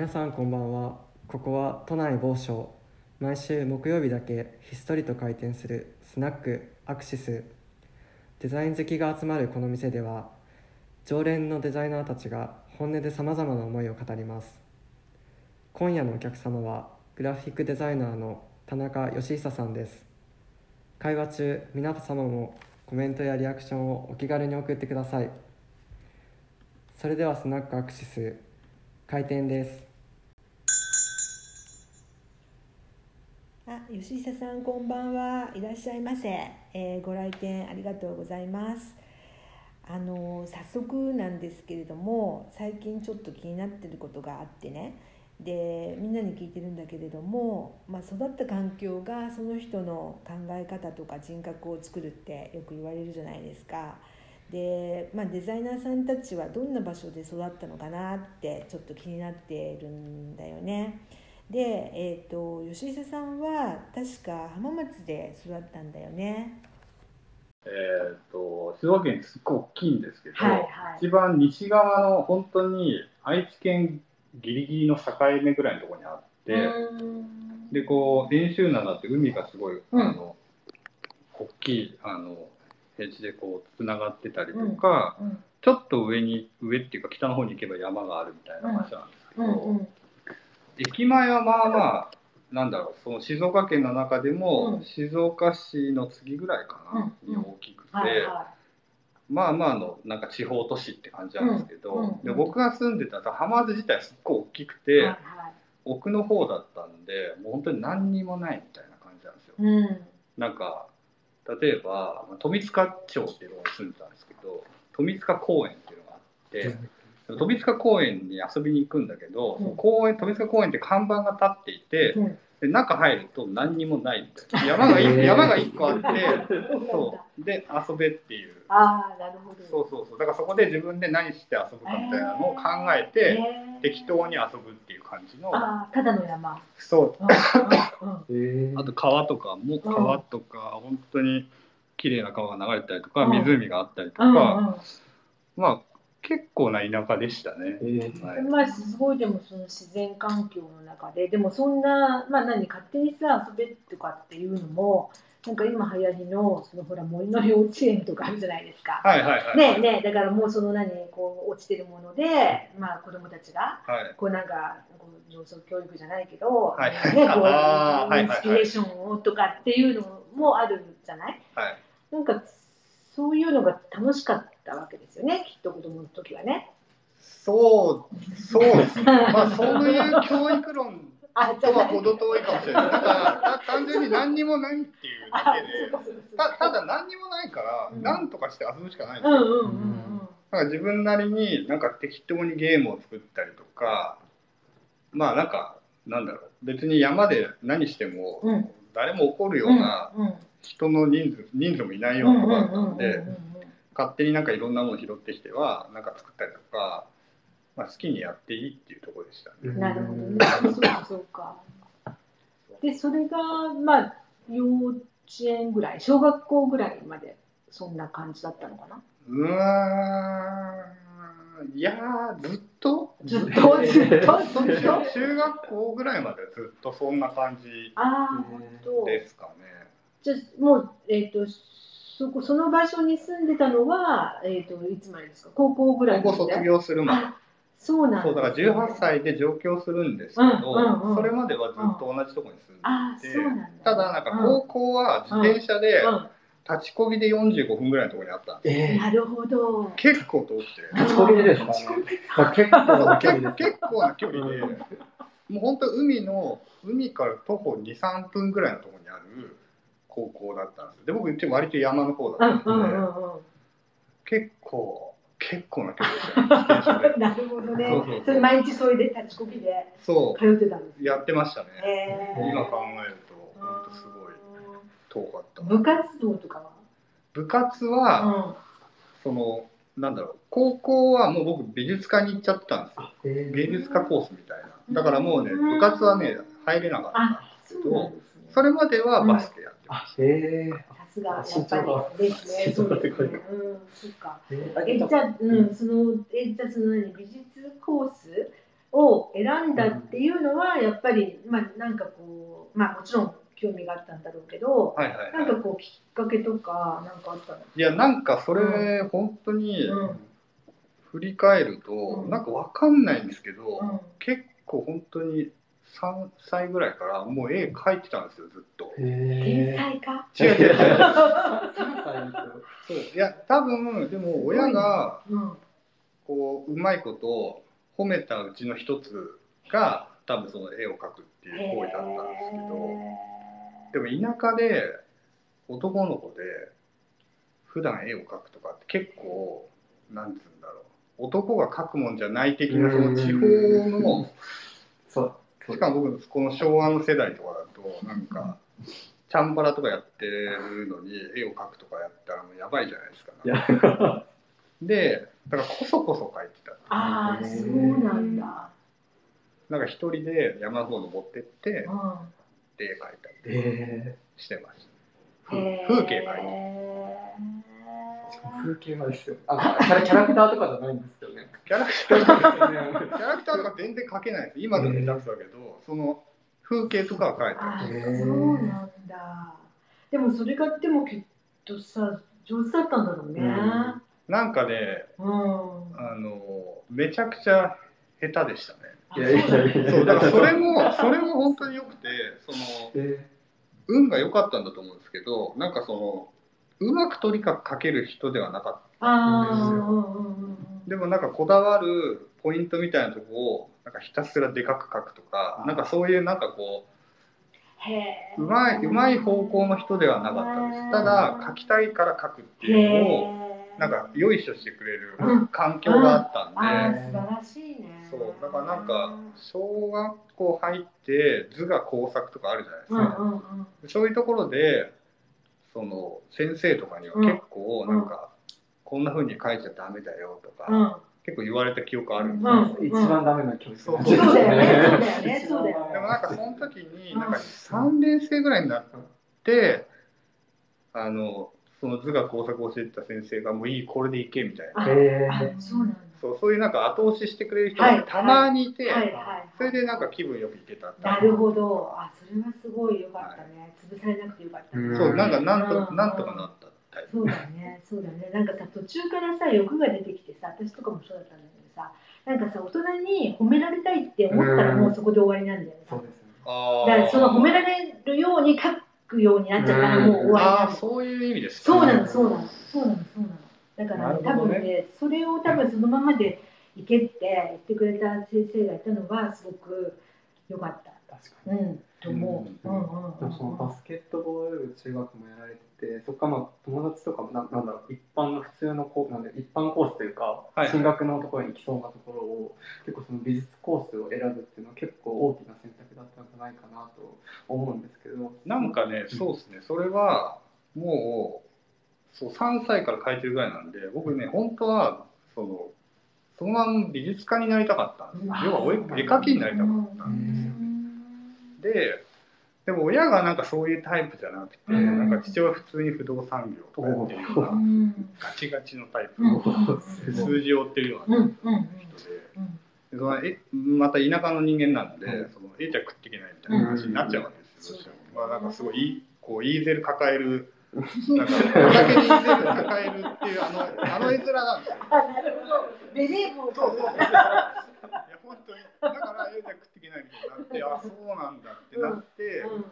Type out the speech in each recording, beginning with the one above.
皆さんこんばんは。ここは都内某所。毎週木曜日だけひっそりと開店するスナックアクシス。デザイン好きが集まるこの店では常連のデザイナーたちが本音でさまざまな思いを語ります。今夜のお客様はグラフィックデザイナーの田中義久さんです。会話中皆様もコメントやリアクションをお気軽に送ってください。それではスナックアクシス開店です。吉久さんこんばんはいらっしゃいませ、えーご来店ありがとうございますあの早速なんですけれども最近ちょっと気になってることがあってねでみんなに聞いてるんだけれども、まあ、育った環境がその人の考え方とか人格を作るってよく言われるじゃないですか。で、まあ、デザイナーさんたちはどんな場所で育ったのかなってちょっと気になってるんだよね。で、えー、と吉井さんは確か浜松で育ったんだよね。えーっと静岡県すっごい大きいんですけど、はいはい。一番西側の本当に愛知県ギリギリの境目ぐらいのところにあって、うん。でこう遠州灘って海がすごい、うん。あの大きいあの平地でこうつながってたりとか、うんちょっと上に上っていうか北の方に行けば山があるみたいな場所なんですけど、うんうん駅前はまあまあなんだろうその静岡県の中でも、うん。静岡市の次ぐらいかな、うん。に大きくて、はいはまあまあのなんか地方都市って感じなんですけど、うん。うん。で僕が住んでた浜松自体すっごい大きくいて、はいはい。奥の方だったんでもう本当に何にもないみたいな感じなんですよ。うん。なんか例えばまあ富塚町っていうところに住んでたんですけど富塚公園っていうのがあって、富塚公園に遊びに行くんだけど、うん。その公園富塚公園って看板が立っていて、うん。で中入ると何にもないみたいな山が山が一個あって そう。で遊べっていう。ああなるほど。そうそうそう。だからそこで自分で何して遊ぶかみたいなのを考えて、へー。適当に遊ぶっていう感じの。ああただの山。そう。うんうんうん。えあと川とかも川とか本当に綺麗な川が流れてたりとか、うん。湖があったりとか、うん。まあ結構な田舎でしたね。ーはいうん、まあすごいでもその自然環境の中ででもそんなまあ何勝手にさ遊べとかっていうのもなんか今流行りのそのほら森の幼稚園とかあるじゃないですか。はいはいはい。ねえねえだからもうその何こう落ちてるものでまあ子供たちがはい。こうなんかこう上層教育じゃないけど、はいねこうインスピレーションをとかっていうのもあるじゃない？はい。なんかそういうのが楽しかったわけですよねきっと子供の時はね。そう、そうですね。まあそういう教育論とは程遠いかもしれない。だからた単純に何にもないっていうだあけで。たただ何にもないから、うん何とかして遊ぶしかないんですよ。うんうんうんうんだから自分なりになんか適当にゲームを作ったりとか、まあなんかなんだろう別に山で何してもうん誰も怒るようなうん人の人数人数もいないようなところだったんで、勝手になんかいろんなもの拾ってきてはなんか作ったりとか、まあ、好きにやっていいっていうところでしたね。なるほどね。そうかそうか。でそれがまあ幼稚園ぐらい小学校ぐらいまでそんな感じだったのかな？うーんいやーずっと？ずっと？ずっと？ずっと？中学校ぐらいまでずっとそんな感じああ本当。ですかね。じゃあもうえっ、とそこその場所に住んでたのはえっ、といつまでですか？高校ぐらい。高校卒業するまで。あそうなんそうだから18歳で上京するんですけど、うんうんうん。それまではずっと同じところに住んでて、そうなんだ。ただなんか高校は自転車でうん立ちこぎで45分ぐらいのところにあったんですなるほど。結構遠くて立ちこぎでですか？まあ結構な距離で。す結構な距離で、もう本当海の海から徒歩23分ぐらいのところにある高校だったんですよ。で僕一応割と山の方だうんったんで、うんうんうん。結構結構な距離で なるほどね。それ毎日それで立ちこぎでそ通ってたんですうやってましたね、へー。今考えると本当すごい遠かった。部活動とか部活は、は、そのなんだろう高校はもう僕美術科に行っちゃったんですよ。芸術家コースみたいな。だからもうねうん。部活はね入れなかったんあですけど。それまではバスケやあへえさすがやっぱりですね。そうですね。うん、そっか。ええじゃあ、うん、そのえじゃあその何美術コースを選んだっていうのはやっぱりまあなんかこうまあもちろん興味があったんだろうけど、はいはい、なんかこうきっかけとかなんかあったの？いやなんかそれ本当にうん。振り返ると、うん。なんかわかんないんですけど、うん。結構本当に3歳ぐらいからもう絵描いてたんですよずっと。天へ才か？違う違う違う。ーそういや多分でも親がうんこううまいこと褒めたうちの一つが多分その絵を描くっていう行為だったんですけど。でも田舎で男の子で普段絵を描くとかって結構なんつうんだろう。男が描くもんじゃない的なその地方のそうしかも僕この昭和の世代とかだとなんかチャンバラとかやってるのに絵を描くとかやったらもうやばいじゃないですか、でだからこそこそ描いてた。ああそうなんだ、なんか一人で山の方登ってってう絵描いたりへしてましん、へー。風景描いてー風景画ですよ。あキャラキャラクターとかじゃないんですよね。たキャラクターキャラクターとか全然描けないです。今でも下手くそだけど、その風景とかは描いてあそうなんだ。でもそれがでもきっとさ上手だったんだろうね。なんかねうん、あのめちゃくちゃ下手でしたね。いやいやいやそうだからそれもそれも本当に良くてそのえ運が良かったんだと思うんですけどなんかそのうまくとにかく描ける人ではなかっああうんうんうんたでもなんかこだわるポイントみたいなとこをなんかひたすらでかく描くとかなんかそういうなんかこううまいうまい方向の人ではなかったです。ただ描きたいから描くっていうのをなんかよいしょしてくれる環境があったんで、素晴らしいね。そう。だからなんか小学校入って図画工作とかあるじゃないですか、そういうところでその先生とかには結構なんか、こんな風に書いちゃダメだよとか、うん。結構言われた記憶あるんですうよ、ん。一番ダメな教室。そうだよね。そうだよね。でもなんかその時になんか3年生ぐらいになってあのその図画工作を教えてた先生がもういいこれでいけみたいな。そうなんだそうそういうなんか後押ししてくれる人はいがたまにいて、はいはいそれでなんか気分よくいけたってなるほど。あそれはすごい良かったね。潰されなくてよかったそうなんかなんとうん。なんとかなったタイプ。そうだね、そうだね。なんかさ、途中からさ、欲が出てきてさ、私とかもそうだったんだけどさ、なんかさ、大人に褒められたいって思ったらもうそこで終わりなんだよね。そうですね。あだからその褒められるように書くようになっちゃったらもう終わりああ。そういう意味ですそうなの、そうなの、そうなの、そうなの。だから、ね、多分ね、それを多分そのままでいけって言ってくれた先生がいたのがすごく良かった。確かに。うん、と思う。うん。そのバスケットボール中学もやられててそこからまあ友達とかもななんだろう一般の普通のこうなんで一般コースというか、はい。進学のところに行きそうなところを結構その美術コースを選ぶっていうのは結構大きな選択だったんじゃないかなと思うんですけど。なんかね、そうですね、それはもうそう3歳から書いてるぐらいなんで、僕ね、本当はそのそのまま美術家になりたかったんです。よ。要はお絵絵描きになりたかったんですよ。で、でも親がなんかそういうタイプじゃなくて、うん。なんか父親は普通に不動産業とかやってるよううな、ん。ガチガチのタイプ、う数字を追ってるよううな人で。そのえまた田舎の人間なんで、うん。その絵じゃ食っていけないみたいな話になっちゃうわけですよ、まあ、なんかすごいいいこうイーゼル抱えるなんか畑にイーゼル抱えるっていうあのあの絵面なんですよ。あ、なるほど。ベレー帽そうそうそう。いや本当にだから絵じゃ食っていけないみたいになってあそうなんだってなって、うん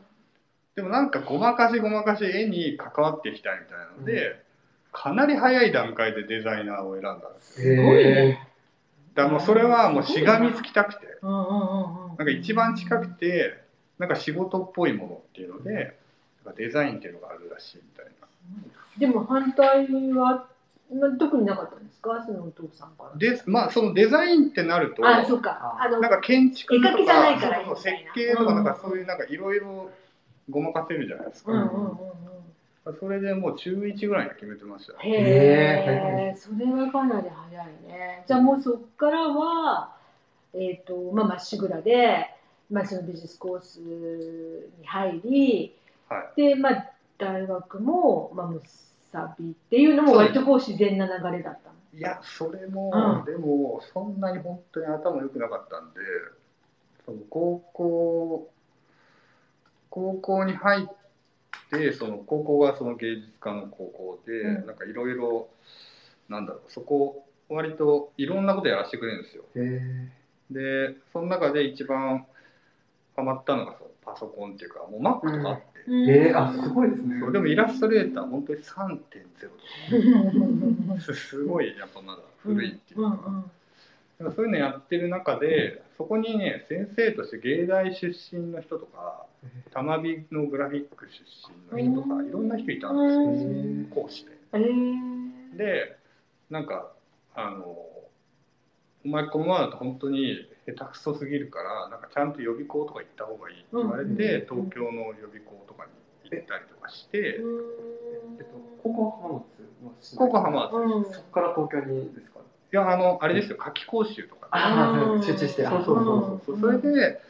でもなんかごまかしごまかし絵に関わっていきたいみたいなので、かなり早い段階でデザイナーを選んだんですよ。すごいねだもうそれはもうしがみつきたくて。うんうんうんうん。なんか一番近くてなんか仕事っぽいものっていうのでかデザインっていうのがあるらしいみたいな。でも反対は、まあ、特になかったんですか？そのお父さんから。でまあそのデザインってなるとあ、そうか。あの、なんか建築とか設計とかうんなんかそういうなんかいろいろごまかせるじゃないですか、うんうんうんうん。それでもう中1ぐらいに決めてましたよへえ、それはかなり早いね。じゃあもうそこからは、えっ、と、まあ、まっしぐらで、まあ、その美術コースに入り、はで、まあ、大学も、まあ、もうさびっていうのも割とこう自然な流れだったの。いやそれも、うん。でもそんなに本当に頭良くなかったんでその高校高校に入ってその高校がその芸術家の高校で、うん。なんかいろいろなんだろうそこ割といろんなことやらせてくれるんですよ。へでその中で一番ハマったのがそのパソコンっていうかもう Mac とかあって、ええー、あすごいですね。でもイラストレーター本当に3.0とか。すすごいやっぱまだ古いっていうか。うんうんそういうのやってる中でそこにね先生として芸大出身の人とか玉美のグラフィック出身の人とかいろんな人いたんですよ。うん。講師で。えー、でなんかあの「お前このままだと本当に下手くそすぎるからなんかちゃんと予備校とか行った方がいい」って言われて、うん。東京の予備校とかに行ったりとかして、うえっと高校浜松の市内？高校浜松ん。そこから東京にですか？いやあのあれですよ。夏季講習とかああうん。集中してそうそうそうそう、うん。それで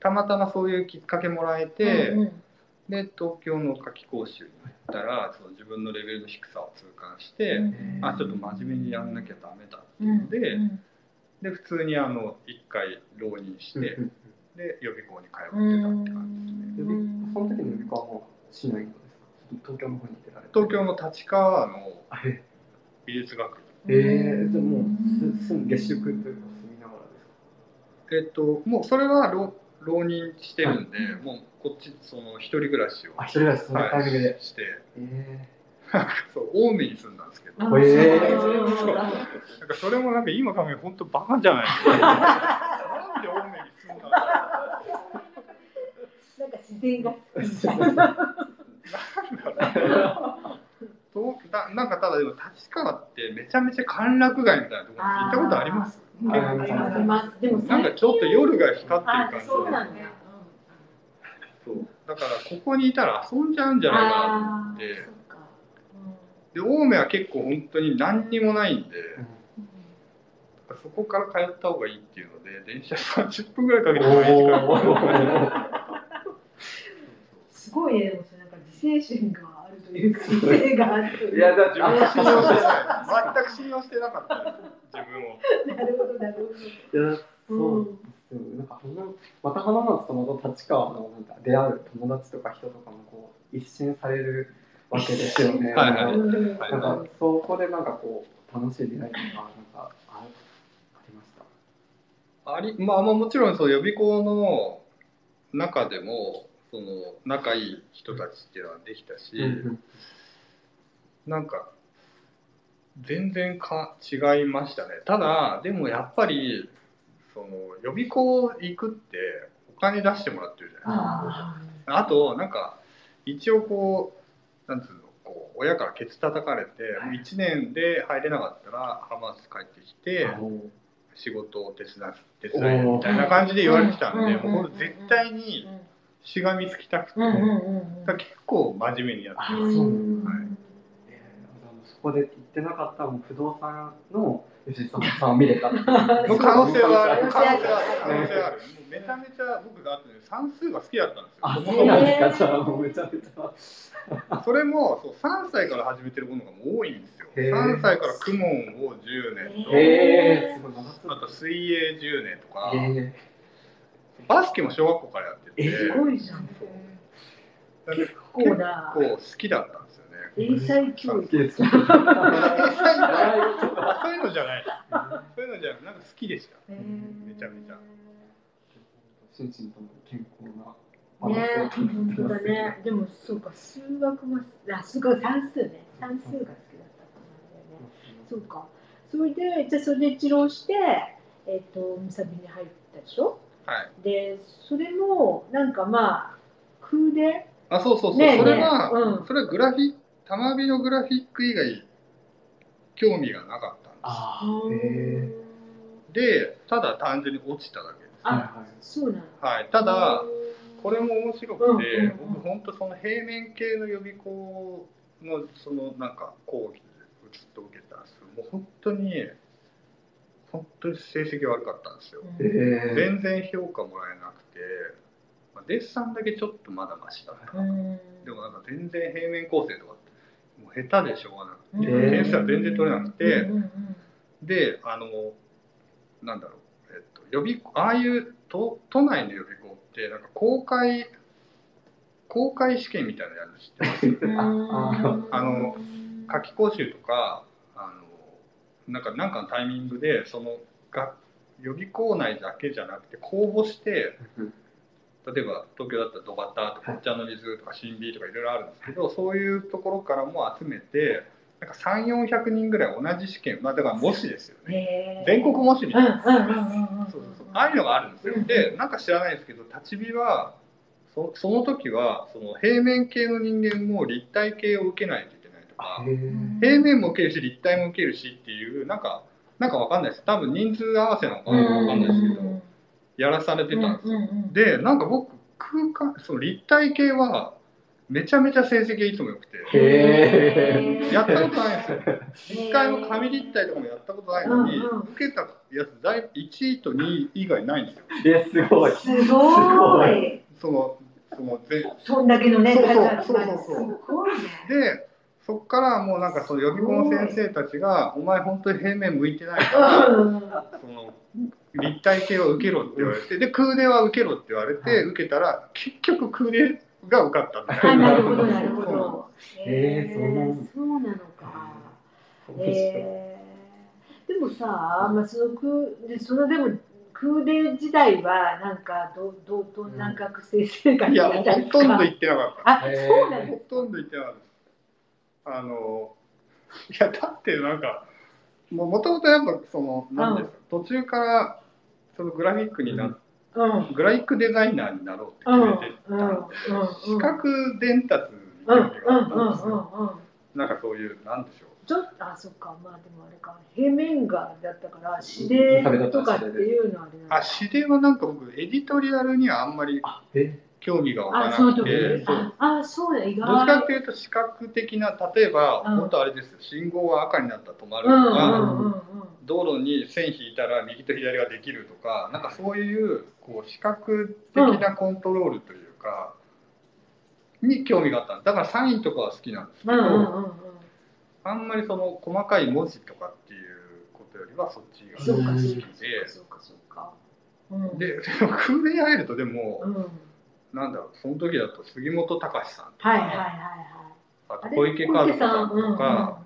たまたまそういうきっかけもらえて、うんうん。で東京の夏季講習に行ったらその自分のレベルの低さを痛感して、うん。あちょっと真面目にやんなきゃダメだってうんいうので,、うんで普通にあの1回浪人して、うんで予備校に通ってたうんって感じですね。その時の予備校はもう市内のですか？東京の方に出られて。東京の立川の美術学院。えー、じゃあもうす月宿というか住みながらですか？えっともうそれは浪浪人してるんで、はい。もうこっちその一人暮らしを、あ一人暮らしそのタイミングで、して。え そう青梅に住んだんですけど、あなんへー。そう。かそれもなんか今考え本当バカじゃないですか。なんで青梅に住んだんだな。んか自然がなんなだろう。とだなんかただでも立川ってめちゃめちゃ歓楽街みたいなところに行ったことあります？なんかちょっと夜が光ってるあ感じ。そうなんだよ。そう。だからここにいたら遊んじゃうんじゃないかなってで青梅は結構本当に何にもないんで、ーそこから通った方がいいっていうので電車30分ぐらいかけて毎日通ってすごいねでもそれなんか自制心があるというか自制があるというか。いやだ自分を信用してない全く信用してなかった。です自分をなるほどなるほど。いやそうなんか浜また浜松とまた立川のなんか出会う友達とか人とかもこう一新されるわけですよね。はいはい。なんかそこでなんかこう楽しい出会いとかなんかあありました？ありまあまあもちろんそう予備校の中でもその仲いい人たちっていうのはできたし、なんか全然か違いましたね。ただでもやっぱりその予備校行くってお金出してもらってるじゃないああとなんか一応こうなんつうのこう親からケツ叩かれて、はい。1年で入れなかったら浜松帰ってきて仕事を手伝う手伝えみたいな感じで言われてたんで、うんもうこれ絶対にしがみつきたくて、うんうんうんうん。だ結構真面目にやってあます。はい。えーそこで行ってなかった不動産の吉井さんを見れた。の可能性はある。可可能性はある。可能性はある。もうめちゃめちゃ僕があってね算数が好きだったんですよ。あ、そなんですか？じゃあもうめちゃめちゃ。それもそう3歳から始めてるものが多いんですよ。へー3歳から公文を10年と、あと水泳10年とか、えバスケも小学校からやってて、えすごいじゃん結構好きだったんですよね。英才教育ー、です。そういうのじゃない。そういうのじゃない。なんか好きでした。めちゃめちゃ。心身とも健康な。ね本当だね。でもそうか数学もあ数学算数ね算数が好きだったってなんだよね。そうか。それでじゃあそれで治療してえっ、とムサビに入ったでしょ？はい。でそれもなんかまあ空であ、そうそうそう。ねえそれは、うんそれはグラフィック、玉火のグラフィック以外、興味がなかったんです。ああ、へえ。で、ただ単純に落ちただけです。あはいはい。そうなの。はい。ただ、これも面白くて、うんうんうん僕本当その平面系の予備校のそのなんか講義でずっと受けたんですけど、もう本当に、本当に成績悪かったんですよ。全然評価もらえなくて、まあ、デッサンだけちょっとまだマシだったでもなんか全然平面構成とかもう下手でしょうがなくて、うん。点数は全然取れなくて、うんうんであのなんだろう、えっと、予備校ああいう都都内の予備校ってなんか公開公開試験みたいなのやるの知ってます？うん。ああの夏期講習とかあのなんかなんかのタイミングでそのが予備校内だけじゃなくて公募して例えば東京だったらドバタとかお茶の水とか新美とかいろいろあるんですけどそういうところからも集めてなんか3400人ぐらい同じ試験まあだから模試ですよね。全国模試みうんたいなああいうのがあるんですよ。うんでなんか知らないですけど立ち火はそその時はその平面系の人間も立体系を受けないといけないとか平面も受けるし立体も受けるしっていうなんかなんかわかんないです。多分人数合わせなのかなわかんないですけどやらされてたんですよ。でなんか僕空間その立体系はめちゃめちゃ成績がいつも良くて。へやったことないんですよ。一回も紙立体とかもやったことないのに、うんうん。受けたやつ第1位と2位以外ないんですよ。えすごい。すごい。そのそのでそんだけのねそうそう。数そうそうそう。すごいね。でそっからもうなんかその予備校の先生たちが「お前本当に平面向いてないからうん。その立体系は受けろ」って言われてで空手は受けろって言われて受けたら結局空手が受かったみたあいななるほどなるほど。へ ーそうなんだ。そうなのか。えー、でもさ、まあ、その空でそのでも空手時代はなんかどどどん。な学生生活いやだったんですか？ほとんど行ってなかった。あそうなんですほとんど行ってなかった。あのいやだってなんかもともとやっぱその何ですか、途中からそのグラフィックになっうん。グラフィックデザイナーになろうってうん決めてたうん。うん。ん。で、視覚伝達に興うんうん味があったんですうん。よ。うん。うん。なん。かそういうなん。でしょう。ちょっとあそっか。まあでもあれか。平面画だったから指令とかっていうのはあれなん。だあ、指令はなん。か僕エディトリアルにはあん。まりえ興味が湧かなくて、そう。ああそうだ。意どっちかっ外ていうと視覚的な例えば、うん。本当あれですよ。信号が赤になったら止まるうんうとか、んうんうん。道路に線引いたら右と左ができるとかなんかそういうこう視覚的なコントロールというか、に興味があったんです。だからサインとかは好きなんですけど、うんうんうんうん。あんまりその細かい文字とかっていうことよりはそっちが好きで。そうかそうかうん。ででも空で会えるとでも、うんなんだろうその時だと杉本隆さんとか、はいはいはいはい。あと小池和子さんとか、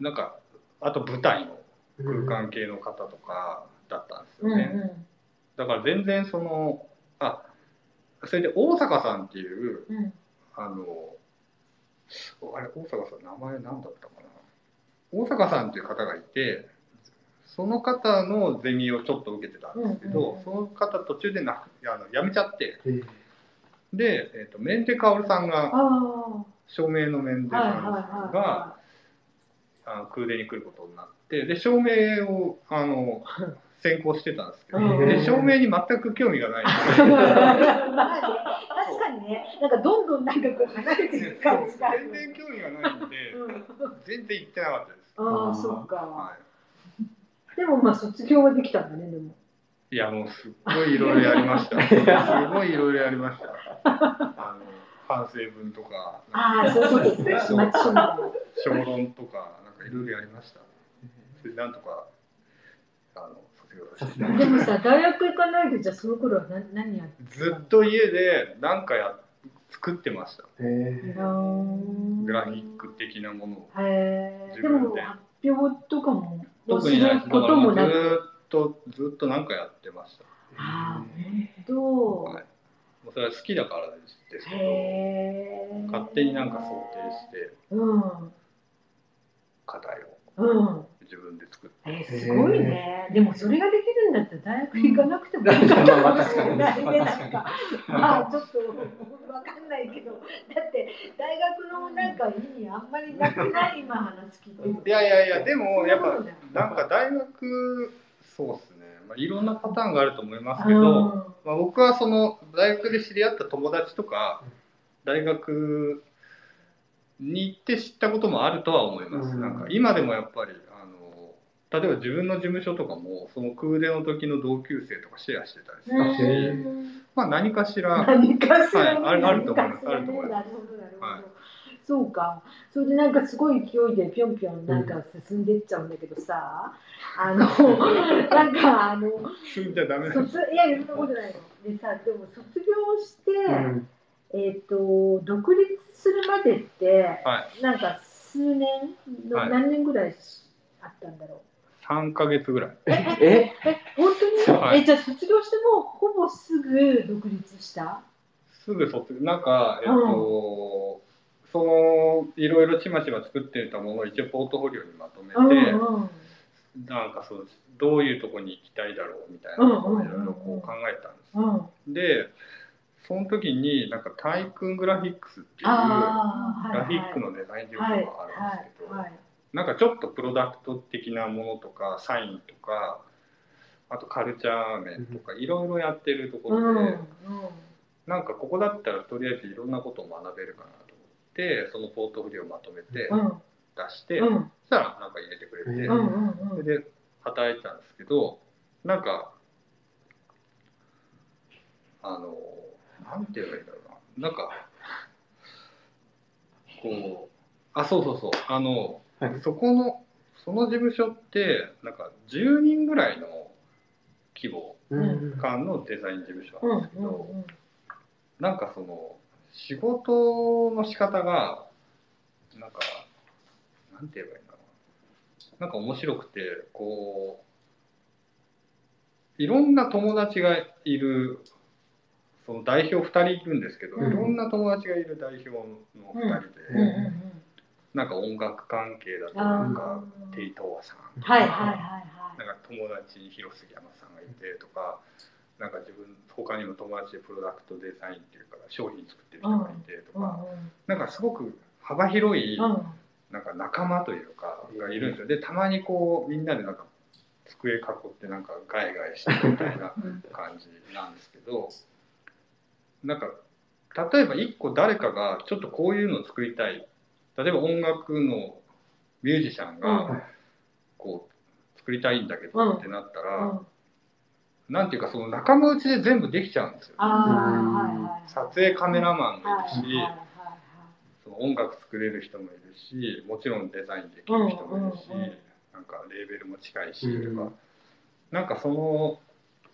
なんかあと舞台の空間系の方とかだったんですうんうん。よね、だから全然そのあそれで大阪さんっていううん。うんあのあれ大阪さん名前何だったかな。大阪さんっていう方がいてその方のゼミをちょっと受けてたんですけど、その方途中でなくあの辞めちゃって。え。で、えー、とメンテカオルさんがあ照明のメンテさんが空手に来ることになってで照明をあの 専攻してたんですけど、うんで照明に全く興味がないまあね確かにね。なんかどんどんなんかこう離れていく感じが全然興味がないんでうん。全然行ってなかったです。ああそっか。はでもまあ卒業はできたんだねでもい、いやもうすっごいいろいろやりました。すごいいろいろやりました。あの反省文とか、ああそういうことですね小論とかなんかいろいろやりました。それでなんとかあの卒業させてましでもさ大学行かないでじゃあその頃は何何やってた。ずっと家でなんかや作ってました。グラフィック的なものを。へえでも発表とかも特にないこともなく。ーっとずっとなんかやってました。ああどはい。もうそれは好きだからですですけど、へえ勝手になんか想定してうん。課題を。うん自分で作って。えー、すごいね。でもそれができるんだったら大学行かなくてもいいかもしれないね。なん確かまあちょっとわかんないけど、だって大学のなんか意味あんまりなくない？今話聞いてる。いやいやいや、でもやっぱなんか大学そうですね。まあいろんなパターンがあると思いますけど、まあ僕はその大学で知り合った友達とか大学に行って知ったこともあるとは思います。うんなんか今でもやっぱり例えば自分の事務所とかもその空手の時の同級生とかシェアしてたりし、うん。まあ何かしら。何かしらね。はいあるあると思いますね。あると思いまなるほどなるほど。はい。そうか。それでなんかすごい勢いでぴょんぴょんなんか進んでっちゃうんだけどさ、あのなんかあの進んじゃダメ。なの卒いやそんなことないのでさでも卒業して、うん。えっ、と独立するまでってはい。なんか数年の、はい。何年ぐらいあったんだろう3ヶ月ぐらい。え？え？本当に、はい。えじゃあ卒業してもうほぼすぐ独立した？すぐ卒業。なんかえっと、そのいろいろちまちま作ってたものを一応ポートフォリオにまとめて、うんうん。なんかそうどういうとこに行きたいだろうみたいなことをいろいろこう考えたんです、うん。でその時になんかタイクングラフィックスっていうグラフィックのデザイン事務はい所があるんですけど、はいはいなんかちょっとプロダクト的なものとかサインとかあとカルチャー面とかいろいろやってるところで、うん。うんなんかここだったらとりあえずいろんなことを学べるかなと思ってそのポートフォリオをまとめてうん。出して、そうん。したらなんか入れてくれて、それで働いてたんですけどなんかあのなんて言えばいいんだろうな。なんかこうあそうそうそう。あの、はい。そこのその事務所ってなんか10人ぐらいの規模うん。感のデザイン事務所うんなんですけど、うんなんかその仕事の仕方がなんかなんて言えばいいんだろうな。なんか面白くてこういろんな友達がいるその代表2人いるんですけど、うん。いろんな友達がいる代表の2人で、なんか音楽関係だとあなんかーテイトーさんとか、はいはいはいはい。なんか友達に広杉山さんがいてとかなんか自分他にも友達でプロダクトデザインっていうか商品作ってる人がいてとうんか、なんかすごく幅広いなんか仲間というかがいるんですよ。でたまにこうみんなでなんか机囲ってなんかガヤガヤしてるみたいな感じなんですけどなんか例えば一個誰かがちょっとこういうのを作りたい例えば音楽のミュージシャンうん。がこう作りたいんだけどってなったら、うん。なんていうかその仲間内で全部できちゃうんですよ、撮影カメラマンがいるし、その音楽作れる人もいるしもちろんデザインできる人もいるし、なんかレーベルも近いしとか、うん。なんかその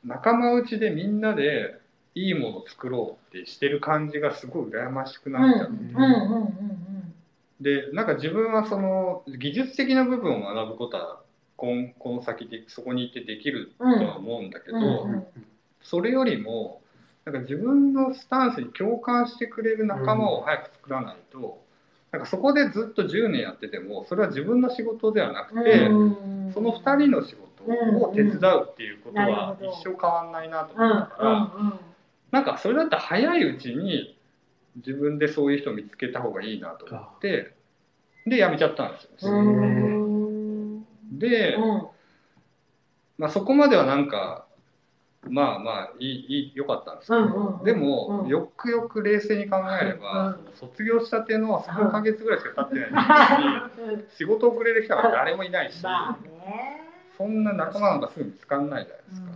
仲間内でみんなでいいものを作ろうってしてる感じがすごい羨ましくなっちゃって、でなんか自分はその技術的な部分を学ぶことはこんこの先でそこに行ってできるとは思うんだけど、うん。うん。それよりもなんか自分のスタンスに共感してくれる仲間を早く作らないと、なんかそこでずっと10年やっててもそれは自分の仕事ではなくて、うん。その2人の仕事を手伝うっていうことは一生変わんないなとうん思ったから、うん。なんかそれだったら早いうちに自分でそういう人を見つけた方がいいなと思ってで辞めちゃったんですよ。で、うん。まあ、そこまではなんかまあまあいいいい良かったんですけど、うんうんうんでも、うんよくよく冷静に考えれば、うん卒業したての3ヶ月ぐらいしか経ってないし、仕事をくれる人が誰もいないし、そんな仲間なんかすぐ見つかんないじゃないですか、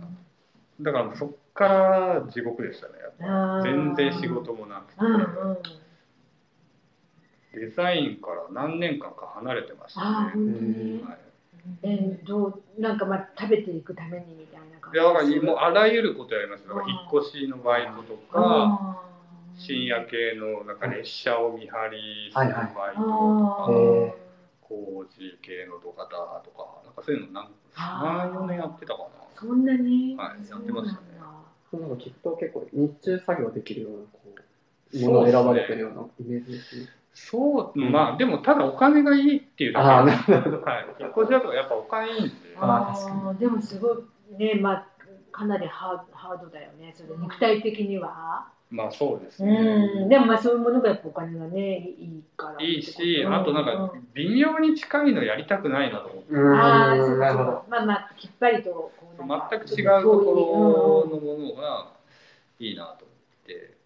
だからそっから地獄でしたねやっぱ。全然仕事もなくて、うんうんデザインから何年間か離れてましたああね、えどうなんかまあ食べていくためにみたいな感いやだからもうあらゆることやりましただから引っ越しのバイトとか、深夜系のなんか列車を見張りするバイトとか、あへー。ー工事系の土方とかなんかそういうのなんあー。34年やってたかな。そんなに？はいやってましたねなんかきっと結構日中作業できるようなこうものを選ばれてるようなイメージですね。そうまあでもただお金がいいっていうああ、だけ。でなるほど。はい、引っ越しだとやっぱお金いいんで。ああーでもすごい。ねまあかなりハードハードだよねそれ肉体的には。まあそうですうね、ん。でもまあそういうものがやっぱお金がねいいから。いいし、うん。あとなんか微妙に近いのやりたくないなと思って、うああ、そー、う。んそうなるほど。まあまあ、きっぱりとこう全く違うところのものがいいなと思って。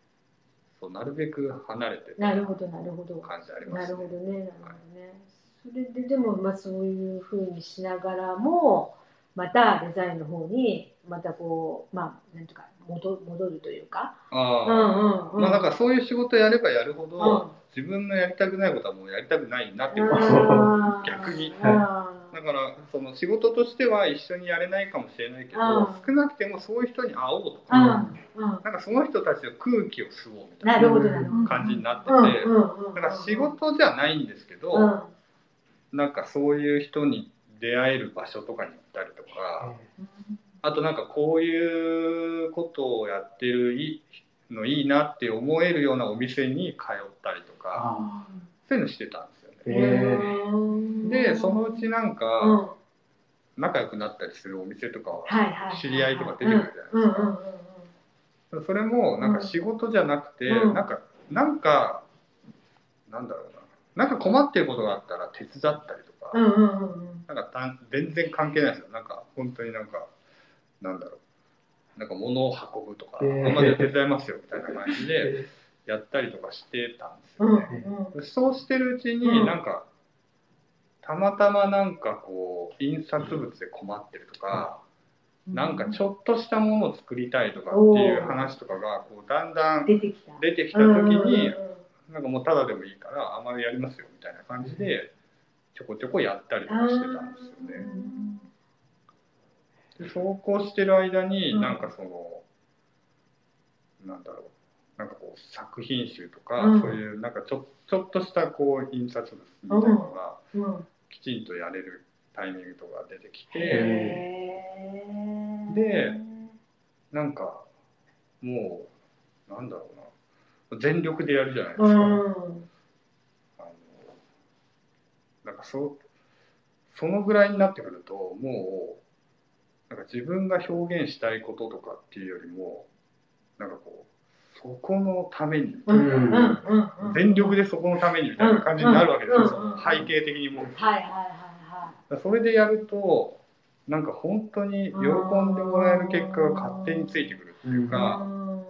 そうなるべく離れてなるほど、なるほど。感じありまなすね。るほどね、なるほどね。それででも、まあそういうふうにしながらも、またデザインの方に、またこう、まあ、なんとか戻戻るというか。うあうんうん。まあなんかそういう仕事やればやるほど、うん自分のやりたくないことはもうやりたくないなっていう 逆にあだからその仕事としては一緒にやれないかもしれないけど、うん少なくてもそういう人に会おうとーか、うんうん。なんかその人たちの空気を吸おうみたないるほどうんなるほど。感じになってて。だから仕事じゃないんですけど、うん。なんかそういう人に出会える場所とかに行ったりとか、あとなんかこういうことをやってるいのいいなって思えるようなお店に通ったりとかあそういうのしてたんですよね。でそのうちなんうん。か仲良くなったりするお店とかは知り合いとか出てくるじゃないですか。それもなんか仕事じゃなくて、うん。なんかなんかなんだろうな。なんか困ってることがあったら手伝ったりとか、うんうん。なんかたん全然関係ないですよ。なんか本当になんかなんだろう。なんか物を運ぶとか、えー。あんまり手伝いますよみたいな感じでやったりとかしてたんですうんよね。うんそうしてるうちにうん。なんか、たまたまなんかこう印刷物で困ってるとか、なんかちょっとしたものを作りたいとかっていう話とかがこうだんだん出てきた。時になんかもうただでもいいからあまりやりますよみたいな感じでちょこちょこやったりとかしてたんですよね。でそうこうしてる間にうん。なんかその、なんだろう。なんかこう作品集とか、うん。そういうなんかちょちょっとしたこう印刷物みたいなのがうん。うんきちんとやれるタイミングとか出てきてでなんかもうなんだろうな。全力でやるじゃないですか。うん。あのなんかそそのぐらいになってくるともうなんか自分が表現したいこととかっていうよりもなんかこうそこのためにうんうんうんうん。全力でそこのためにみたいな感じになるわけですよ、うんその背景的にも。う。はいはいはいはそれでやるとなんか本当に喜んでもらえる結果が勝手についてくるっていういか、うん。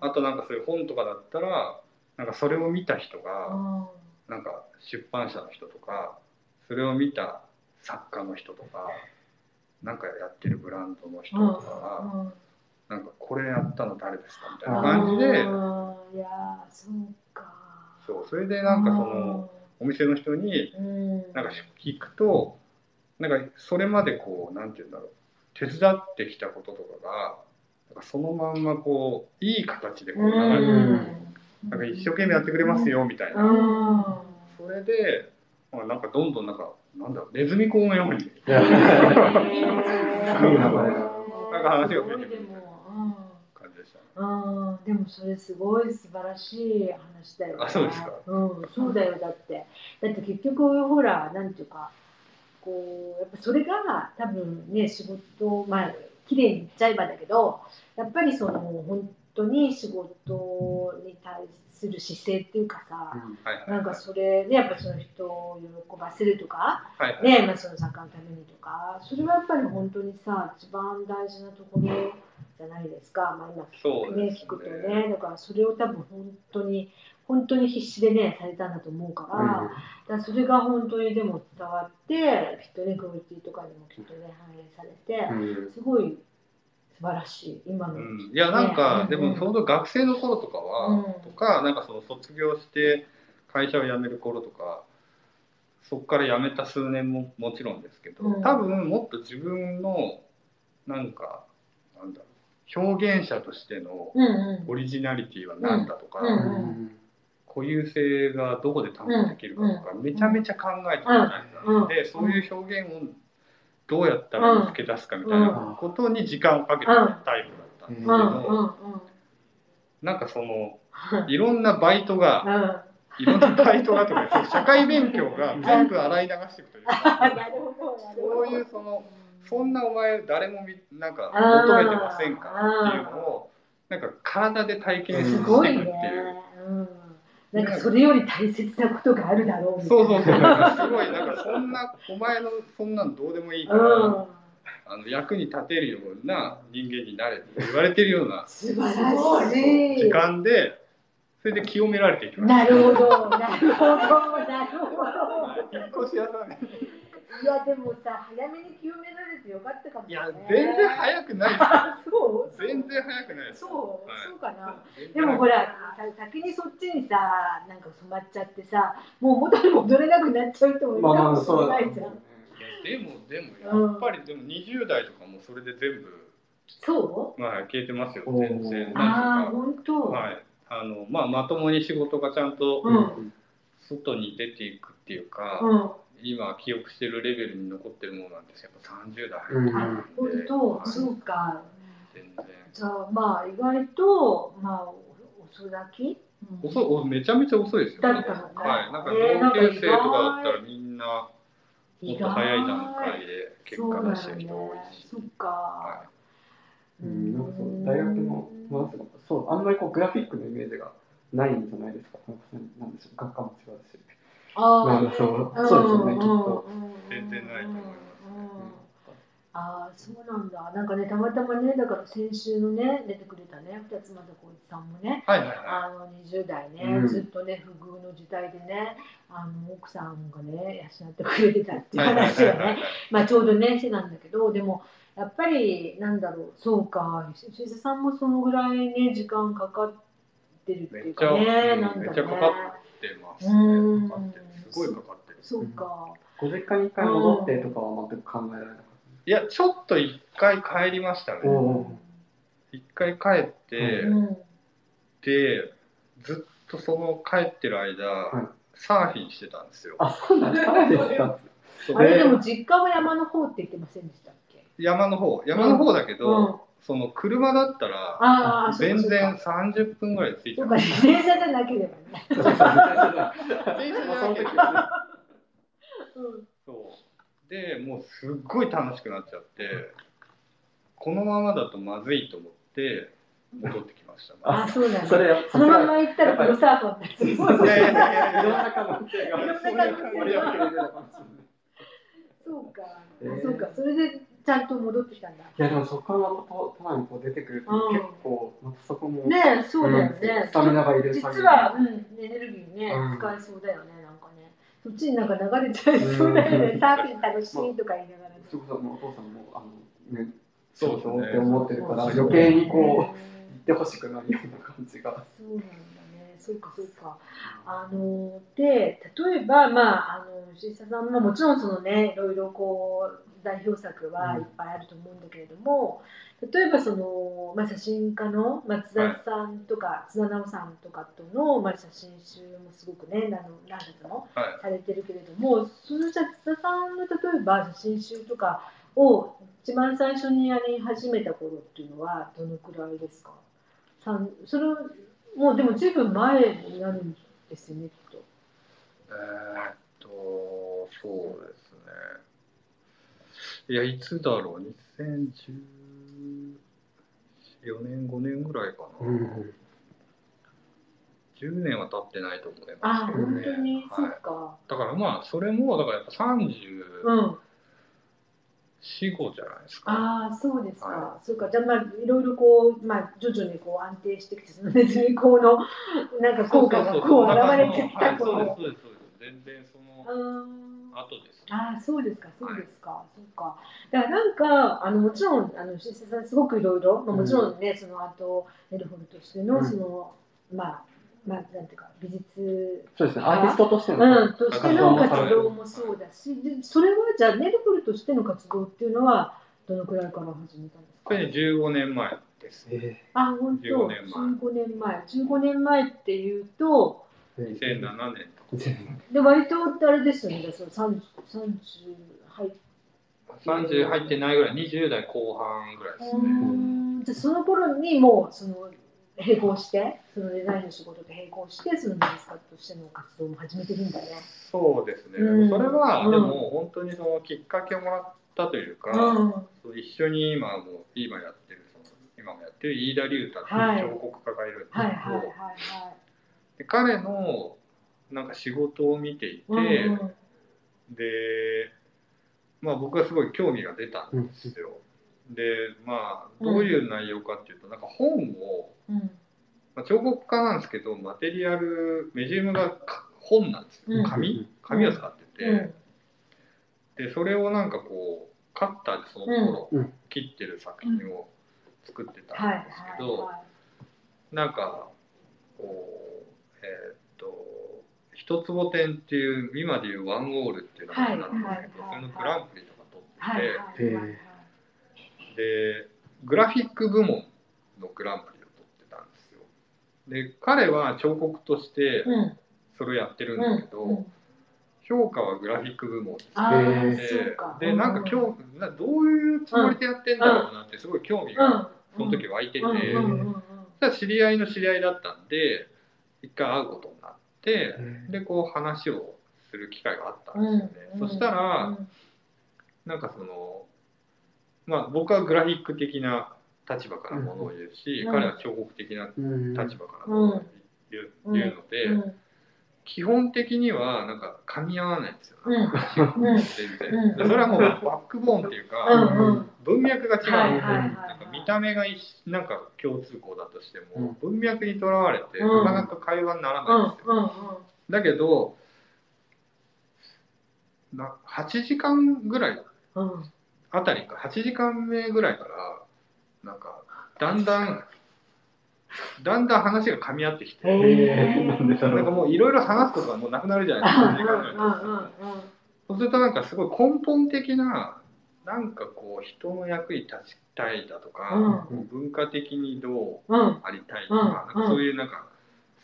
あとなんかそういう本とかだったらなんかそれを見た人うがん。なんか出版社の人とかそれを見た作家の人とかなんかやってるブランドの人とかが、うんなんかこれやったの誰ですかみたいな感じで、うんいやーそうか。そうそれでなんかそのお店の人にうん。なんか聞くとなんかそれまでこうなんて言うんだろう手伝ってきたこととかがなんかそのまんまこういい形でこう流れてなんか一生懸命やってくれますよみたいな、うん。それで、まあ、なんかどんどんなんかなんだろうネズミ講のようにいや。いいなんか話が増えて。くるでも感じでもそれすごい素晴らしい話だよねあそうですかうんそうだよだって。だって。結局ほらなんて。いうかこうやっぱそれが多分ね仕事まあ綺麗に言っちゃえばだけどやっぱりその本当に仕事に対する姿勢っていうかさ、なんかそれねやっぱその人を喜ばせるとかねまあ、その作家のためにとかそれはやっぱり本当にさ一番大事なところじゃないですか、まあ、今そうですね。ね聞くとね。だからそれを多分本当に本当に必死でねされたんだと思うから,、だそれが本当にでも伝わってきっとねクオリティとかにもきっとね反映されて、すごい素晴らしい。今の、うん、いやなんか、ね。でも本当学生の頃とかは、うん。とかなんかその卒業して会社を辞める頃とかそこから辞めた数年ももちろんですけど、うん。多分もっと自分のなんかなんだろう表現者としてのオリジナリティは何だとか、うん固有性がどこで担保できるかとか、めちゃめちゃ考えてたじゃないですか、うんでそういう表現をどうやったら見つけ出すかみたいなことに時間をかけてたタイプだったんですけど、なんかそのい。ろんなバイトがうん。いろんなバイトがとか 社会勉強が全部洗い流していくという あかそういうそのそんなお前誰もみなんか求めてませんからっていうのをなんか体で体験していすくっていう。なんかそれより大切なことがあるだろうみたいな。そうそうそう、なんかすごい、なんかそんな、お前のそんなんどうでもいいから、うん。あの役に立てるような人間になれって言われてるような素晴らしい。時間で、それで清められていきました。なるほど。なるほど。なるほど。引っ越し屋さん。にいやでもさ早めに清められてよかったかもね。いや全然早くない。そう？全然早くないそう、はい。そうかな。でもほらさ先にそっちにさなんか染まっちゃってさもう元に戻れなくなっちゃう人もいるまあまあかもしそうだねれないじゃん、いやでもでもやっぱりでも20代とかもそれで全部そう？まあ消えてますよ。全然。ああ本当、はい。あのまあまともに仕事がちゃんとうん。外に出ていくっていうか、うん今記憶してるレベルに残ってるものなんです。やっぱ30代うん入あ本ってるん。で、当、はい。そうか。全然。じゃあまあ意外とまあお遅咲き、うん。遅いおめちゃめちゃ遅いですよ、だったのかはい、なんか同級生とかだったらみんなもっと早い段階意で結果出してる人多いし、そっか、はうん、なんかそう大学の、まあ、そうあんまりこうグラフィックのイメージがないんじゃないですか？なんでしょう？学科も違うし。あなんかそうそうですよねきっと全然ないと思います。ねああそうなんだ。なんかねたまたまねだから先週のね出てくれたね二つまた浩一さんもねはいはいはい。あの20代ね、うん。ずっとね不遇の時代でねあの奥さんがね養ってくれてたっていうはいはい話をはいはい。ねまあちょうどねしてたんだけどでもやっぱりなんだろうそうか石井さんもそのぐらいね時間かかってるっていうかめっちゃねうんなんだね。めっちゃかかってますねうん。かかってごいかかってる。そうか、ご実家に一回戻ってとかは全く考えられなかっいやちょっと一回帰りましたね。一回帰って、うん。でずっとその帰ってる間、い。サーフィンしてたんですよ。たあそうなんですかそう。あれでも実家は山の方って言ってませんでしたっけ？山の方。山の方だけど、うんその車だったらああ全然そう30分ぐらいで着いちそう。かゃう自転車じゃなければね、そうそうそう電車じゃなけないうん。そう。でもうすっごい楽しくなっちゃってこのままだとまずいと思って戻ってきました、ああそうなんだ。それそのまま行ったらプロサーファーになってる。いろんな可能性がそうか、えーそうか。それでちゃんと戻ってきたんだ。いやでもそこからまた都都内にこう出てくるとうん。結構またそこもねえそうだようんね、スタミナがいる実は、うん、エネルギーね、うん。使えそうだよねなんかね。そっちになんか流れちゃいそうだよね、うん。サーフィン楽しいとか言いながら。ねそれこそもうお父さんもあのねそうですね。って思ってるからそうそう余計にこううん行ってほしくないような感じが。そうなんだね。そうかそうか。あので例えばまああの石井さんももちろんそのねいろいろこう代表作はいっぱいあると思うんだけれども、例えばそのまあ写真家の松田さんとか津田直さんとかとのまあ写真集もすごくねあの何冊もはい。されてるけれども、そのじゃあ津田さんの例えば写真集とかを一番最初にやり始めた頃っていうのはどのくらいですか？それはもうでもずいぶん前になるんですよねきっと。えーっとそうですねいやいつだろう。2014年5年ぐらいかな、うん10年は経ってないと思いあます。けどね本当に、そはい。っか。だからまあそれもだからやっぱ34、うん。5じゃないですか。ああそうですか。はそうか。じゃあまあいろいろこうまあ徐々にこう安定してきてそのネズミ講のなんか効果がこう現れてきたはい、そうです頃。そうですそうです。全然そのうん後ですああそうですかそうですか、そうか。だからなんかあのもちろんあの石井さんすごくいろいろまあもちろんね、その後ネルホルとしてのうん。その、まあまあなんていうか美術そうですね。アーティストとしてのうん、としての活動もそうだし、でそれはじゃあネルフルとしての活動っていうのはどのくらいから始めたんですか？これ15年前ですえあ、本当。15年前。15年前。15年前っていうと、ー2007年 で割とあれですよね。その30 30入っ30入ってないぐらい20代後半ぐらいですね、うん。じゃあその頃にもうその並行して、そのデザインの仕事と並行して、そのミニスカとしての活動も始めてるんだね。そうですね、うん。それは、うん。でも本当にそのきっかけをもらったというか、うん。そう一緒に今も今やってるその今もやってる飯田龍太ってはいいう彫刻家がいるんですけど、はいはいはい。で彼のなんか仕事を見ていて、で、まあ、僕はすごい興味が出たんですよ。でまあどういう内容かっていうと、なんか本を、うん。まあ、彫刻家なんですけどマテリアルメジウムがか本なんですよ。うん。紙？紙を使ってて、うん。でそれをなんかこうカッターでその頃、切ってる作品を作ってたはいんですけど、はい。なんかこうえーっと一坪展っていう今でいうワンオールっていうのがあるんですけど、それのグランプリとか取ってて、でグラフィック部門のグランプリを取ってたんですよ。で彼は彫刻としてうんそれをやってるんだけど、評価はグラフィック部門ですあーへーそうか。でなんか今日などういうつもりでやってんだろうなってすごい興味がその時湧いてて、知り合いの知り合いだったんで一回会うことになって。うんでこう話をする機会があったんですよね、うん。そしたら、うんなんかそのまあ僕はグラフィック的な立場からものを言うし、うん。彼は彫刻的なうん立場からものを言う,、ので、うん基本的にはなんか噛み合わないんですよ、うん。全然、うん。でそれはもうバックボーンっていうか、うんうん。文脈が違う。ので、はいはいはい。なんか見た目が一緒なんか共通項だとしても、うん。文脈にとらわれて、うん。なかなか会話にならうないんですよ、んうんだけどな8時間ぐらいうん。あたりか8時間目ぐらいからなんかだんだんだんだん話が噛み合ってきて、なんかもういろいろ話すことがもうなくなるじゃないですか。8時間ぐらいうんうんうん。そうするとなんかすごい根本的ななんかこう人の役に立ちたいだとか、うん。文化的にどううんありたいとか,、うん。かそういうなんか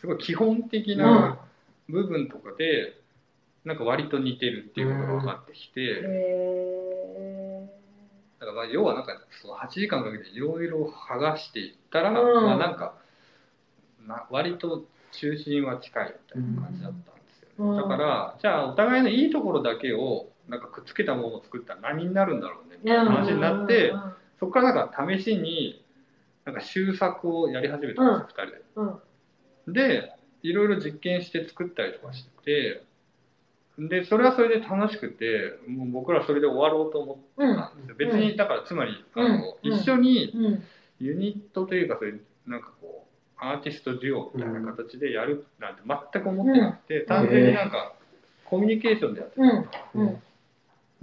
すごい基本的な部分とかでなんか割と似てるっていうことが分かってきて、へだからまあ要はなんかその8時間かけていろいろ剥がしていったら、うん。まあなんかな割と中心は近いみたいな感じだったんですよね、うん。だからじゃあお互いのいいところだけをなんかくっつけたものを作ったら何になるんだろうねみたいな話になって、うん。そこからなんか試しになんか修作をやり始めたんですよ、2人で。うん。でいろいろ実験して作ったりとかしてでそれはそれで楽しくてもう僕らそれで終わろうと思ってたんですよ、別にだからつまりあの、うん。一緒にうん。ユニットというかそういうなんかこうアーティストデュオみたいな形でやるなんて全く思ってなくて、単純になんかコミュニケーションでやってた。ん。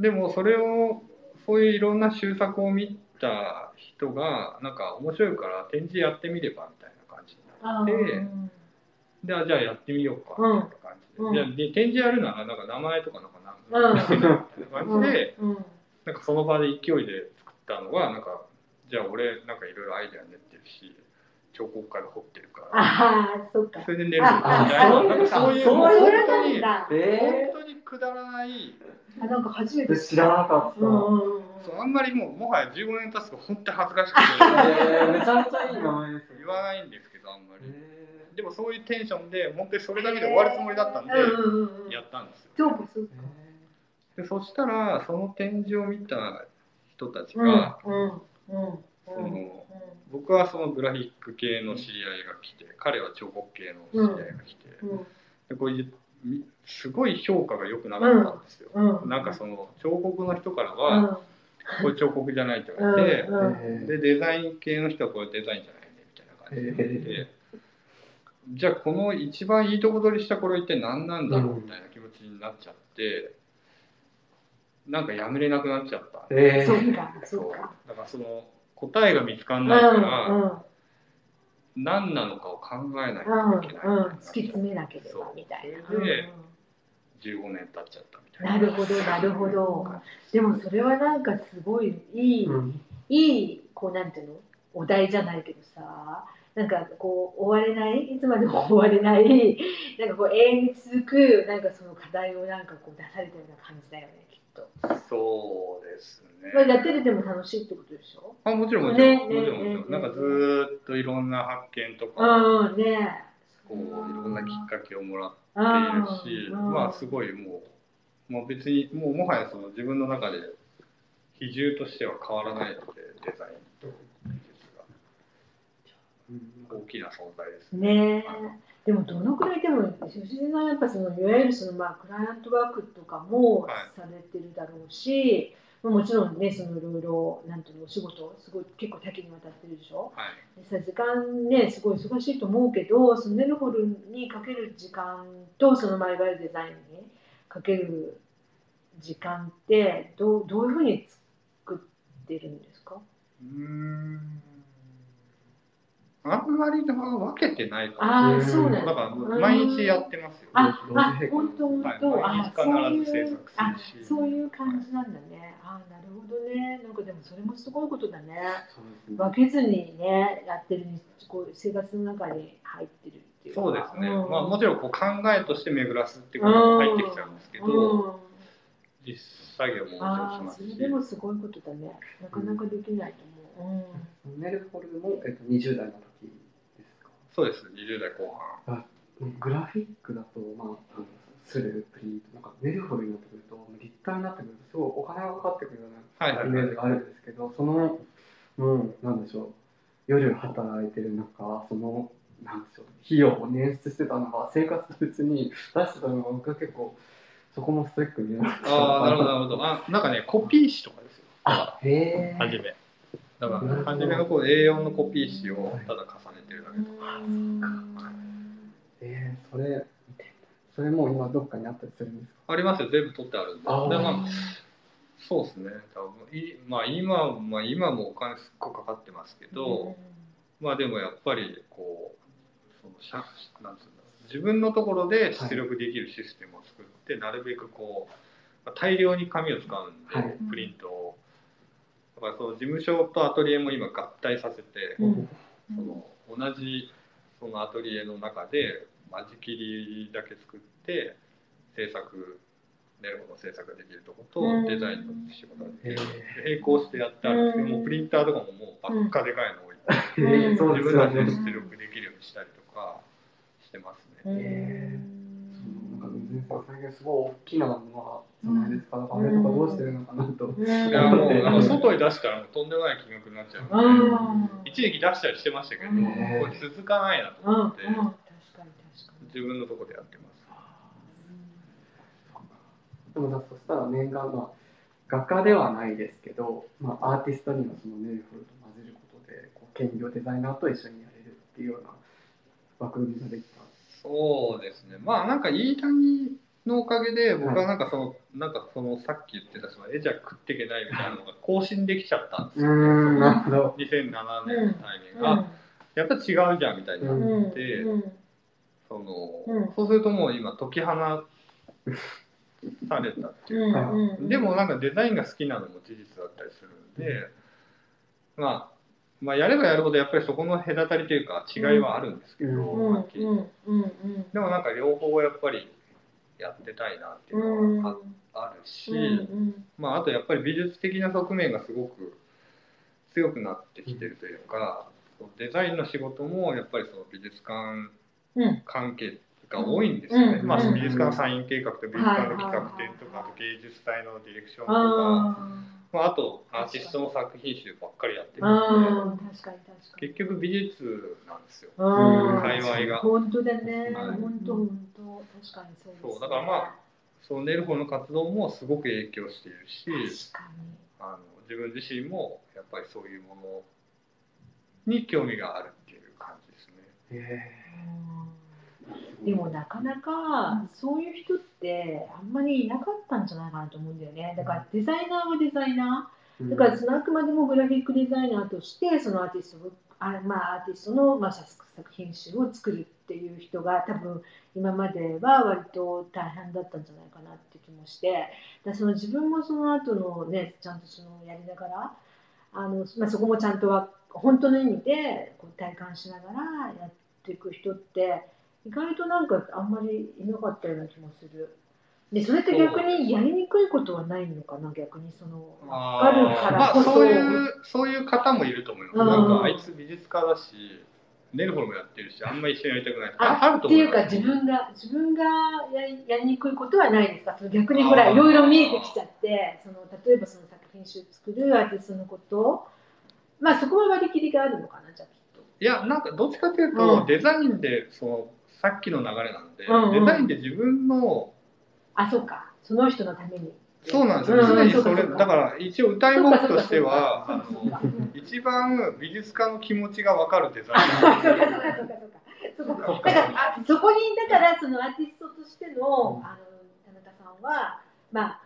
でもそれをそういういろんな修作を見た人がなんか面白いから展示やってみればみたいな感じになあって。ー。であじゃあやってみようか。うん。みたいなうん。いやで展示やるならなんか名前とかなんかうん。なんかみたいな感じで、うん。なんかその場で勢いで作ったのがなんかじゃあ俺なんかいろいろアイデア練ってるし彫刻家で彫ってるから。ああそっか。それで寝る。みたいなああなんかそういうそうもう本いう当に本当にくだらないあなんか初めて。ー、知らなかった。うんうんうん。そうあんまりもうもはや15年経つと本当に恥ずかしくて。えー、めちゃめちゃいい名前ですね。言わないんですけどあんまり。えでもそういうテンションで本当にそれだけで終わるつもりだったんでやったんですよ。でそしたらその展示を見た人たちうんが、うんうんその僕はそのグラフィック系の知り合いが来て彼は彫刻系の知り合いが来て、うんうん。でこういうみすごい評価が良くなかったんですよ、うんなんかその彫刻の人からうは、ん。これ彫刻じゃないって言われて、うんうんーでデザイン系の人はこれデザインじゃないねみたいな感じでじゃあこの一番いいとこ取りしたこれ一体何なんだろうみたいな気持ちになっちゃってなんかやめれなくなっちゃった。えー、そうかそそううか。だからその答えが見つかんうんないから、うん何なのかを考えないうんといけない、うん突き詰めなければみたいな。でう。ん15年経っちゃったみたいな。なるほどなるほど。でもそれはなんかすごいいい、うん。いいこうなんていうの？お題じゃないけどさなんかこう終われない？いつまでも終われない？なんかこう永遠に続くなんかその課題をなんかこう出されたような感じだよねきっと、そうですね。まあ、やっててでも楽しいってことでしょ？あもちろんもちろん、ねもちろんもちろん、ねなんかずーっといろんな発見とか、うんね。こういろんなきっかけをもらってうんいるし、うんまあすごいもうもう別にもうもはやその自分の中で比重としては変わらないのでデザイン大きな存在ですね。ねでもどのくらいでも吉田さんはやっぱそのいわゆるそのまあクライアントワークとかもはい。されてるだろうし、もちろんねそのいろいろなんていうのお仕事すごい結構多岐にわたってるでしょ。はい。でさ時間ねすごい忙しいと思うけどそのネルホルにかける時間とそのまあいわゆるデザインにかける時間ってどうどういうふうに作ってるんですか？うーんあんまり分けてないかああうんそうなんだ。だから毎日やってますよ。ああ本当本はい当、毎日あそうい必ず制う作あするし。そういう感じなんだね。あなるほどね。なんかでもそれもすごいことだね。そうですね。分けずにねやってるにこう生活の中に入ってるっていうか。そうですね。ん。まあもちろんこう考えとして巡らすっていうことも入ってきちゃうんですけど、うん。実作業ももちろんし。ああそれ。でもすごいことだね。なかなかできないと思う、うん。ネルホルも、えっと、20代のそうです。20代後半。グラフィックだと、まあ、あのするプリントなんかネルホルになってくると立体になってくるとすごいお金がかかってくるようなイメージがあるんですけど、そのもうなんでしょう夜働いてる中そのなんでしょう費用を捻出してたのが生活別に出してたのが僕は結構そこもストイックにやってたああ、なるほど、なるほど。あ、なんかね、コピー紙とかですよ。あへえはじめ。だから、なるほどはじめのこう A4 のコピー紙をただ重ねてるだけとか。えー、それそれもう今どっかにあったりするんですか？ありますよ、全部取ってあるんで。でまあ、そうですね。多分いまあ、今、まあ、今もお金すっごいかかってますけど、まあでもやっぱりこうその社なんつうんだろう自分のところで出力できるシステムを作って、なるべくこうまあ大量に紙を使うんで、はい。プリントを。だからその事務所とアトリエも今合体させて、うん。その同じそのアトリエの中で間仕切りだけ作って制作ネルホの制作ができるとこと、うん。デザインの仕事ができる、へ並行してやってあるんですけど、うん。もうプリンターとかももうばっかでかいの置い。て、えー、そう自ですよね。分たちで出力できるようにしたりとかしてますね。うん。えそう最近すごい大きなものじゃないですか、だからあれとかどうしてるのかなと、うん。いやもうなんか外に出したらもうとんでもない金額になっちゃう。ので、一時期出したりしてましたけど、続かないなとうんうん。思って、確かに確かに。自分のとこでやってます。でもさそしたら念願まあ画家ではないですけど、まあ、アーティストにはそのネルフルと混ぜることでこう兼業デザイナーと一緒にやれるっていうような枠組みができたそうですね。まあなんか飯谷のおかげで僕はなんかその、なんかそのさっき言ってたその絵じゃ食っていけないみたいなのが更新できちゃったんですよ、んなるほど。2007年のタイミング、あやっぱ違うじゃんみたいになうんって、うん。そのうん。そうするともう今解き放されたっていうか、うん。でもなんかデザインが好きなのも事実だったりするんで、まあまあやればやるほどやっぱりそこの隔たりというか違いはあるんですけど、うん。はっきりうんうんうんでもなんか両方やっぱりやってたいなっていうのはあ,、あるし、うんまあ、あとやっぱり美術的な側面がすごく強くなってきてるというか、デザインの仕事もやっぱりその美術館うん。関係が多いんですよね、まあ、美術館のサイン計画と美術館の企画展とか、はいあと芸術祭のディレクションとか、あまあ、あとアーティストの作品集ばっかりやってーるあんで。ー確かに確かに。結局美術なんですよ。界隈が。本当だね。はい。本当本当。確かにそうですね。そうだからまあそのネルホの活動もすごく影響しているし確かに。あの自分自身もやっぱりそういうものに興味があるっていう感じですね。へうんでもなかなかそういう人ってあんまりいなかったんじゃないかなと思うんだよね。だからデザイナーはデザイナー。だからそのあくまでもグラフィックデザイナーとしてそのアーティストをあ、まあ、アーティストの、まあ、作作品集を作るっていう人が多分今までは割と大変だったんじゃないかなって気もして。だからその自分もその後のねちゃんとそのやりながらあの、まあ、そこもちゃんとは本当の意味でこう体感しながらやっていく人って意外となんかあんまりいなかったような気もする。でそれって逆にやりにくいことはないのかな？逆にその分かるからまあこそ、そういうそういう方もいると思います。うん。なんかあいつ美術家だしネルホルもやってるしあんまり一緒にやりたくないとか。ああるとっていうか。自分が自分がやりやりにくいことはないですか？その逆にほらいろいろ見えてきちゃってその例えばその作品集作るアーティストのこと。まあそこは割り切りがあるのかなじゃあきっと。いやなんかどっちかというと、うん。デザインでそのさっきの流れなんで、うんうん。デザインで自分のあそうか。その人のために。そうなんですよ、うん常にそれだから一応歌い文句としてはあの一番美術家の気持ちが分かるデザイン。だからあそこにだからそのアーティストとしてのあの田中さんはまあ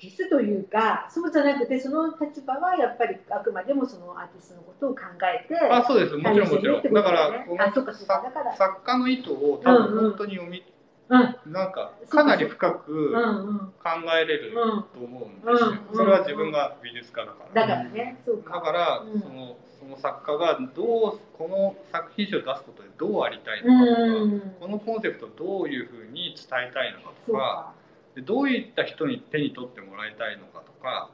消すというかそうじゃなくてその立場はやっぱりあくまでもそのアーティストのことを考えてあそうです。もちろんもちろん。だからこあそうかそうか。だから。の作家の意図を多分本当に読み、うん。なんかかなり深くうんうん。考えれると思うんですよ、うんそれは自分が美術家だから、だからね。そうだかから、うん。そのその作家がどうこの作品集を出すことでどうありたいのかとか、うんこのコンセプトをどういうふうに伝えたいのかとかでどういった人に手に取ってもらいたいのかとか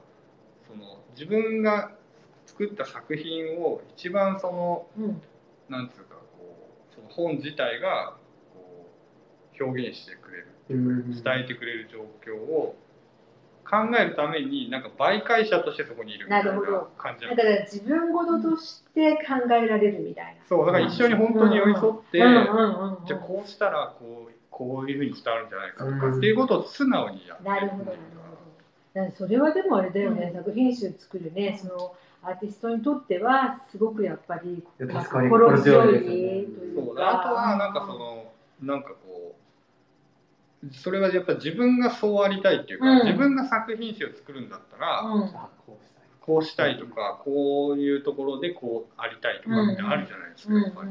その自分が作った作品を一番そのうん。なんつうかこうその本自体がこう表現してくれるうん伝えてくれる状況を考えるためになんか媒介者としてそこにいるみたいな感じだから自分事として考えられるみたいな。そうだから一緒に本当に寄り添って、じゃあこうしたらこうこういうふうに伝わるんじゃないかとか、うん。っていうことを素直にやってなるほどなるほど。それはでもあれだよね、うん作品集作るね。そのアーティストにとってはすごくやっぱり心強いう。あとはなんかそのなんかこうそれはやっぱ自分がそうありたいっていうか、うん。自分が作品集を作るんだったら、うん。あこうしたいとかこういうところでこうありたいとかってあるじゃないですか、うんやっぱり。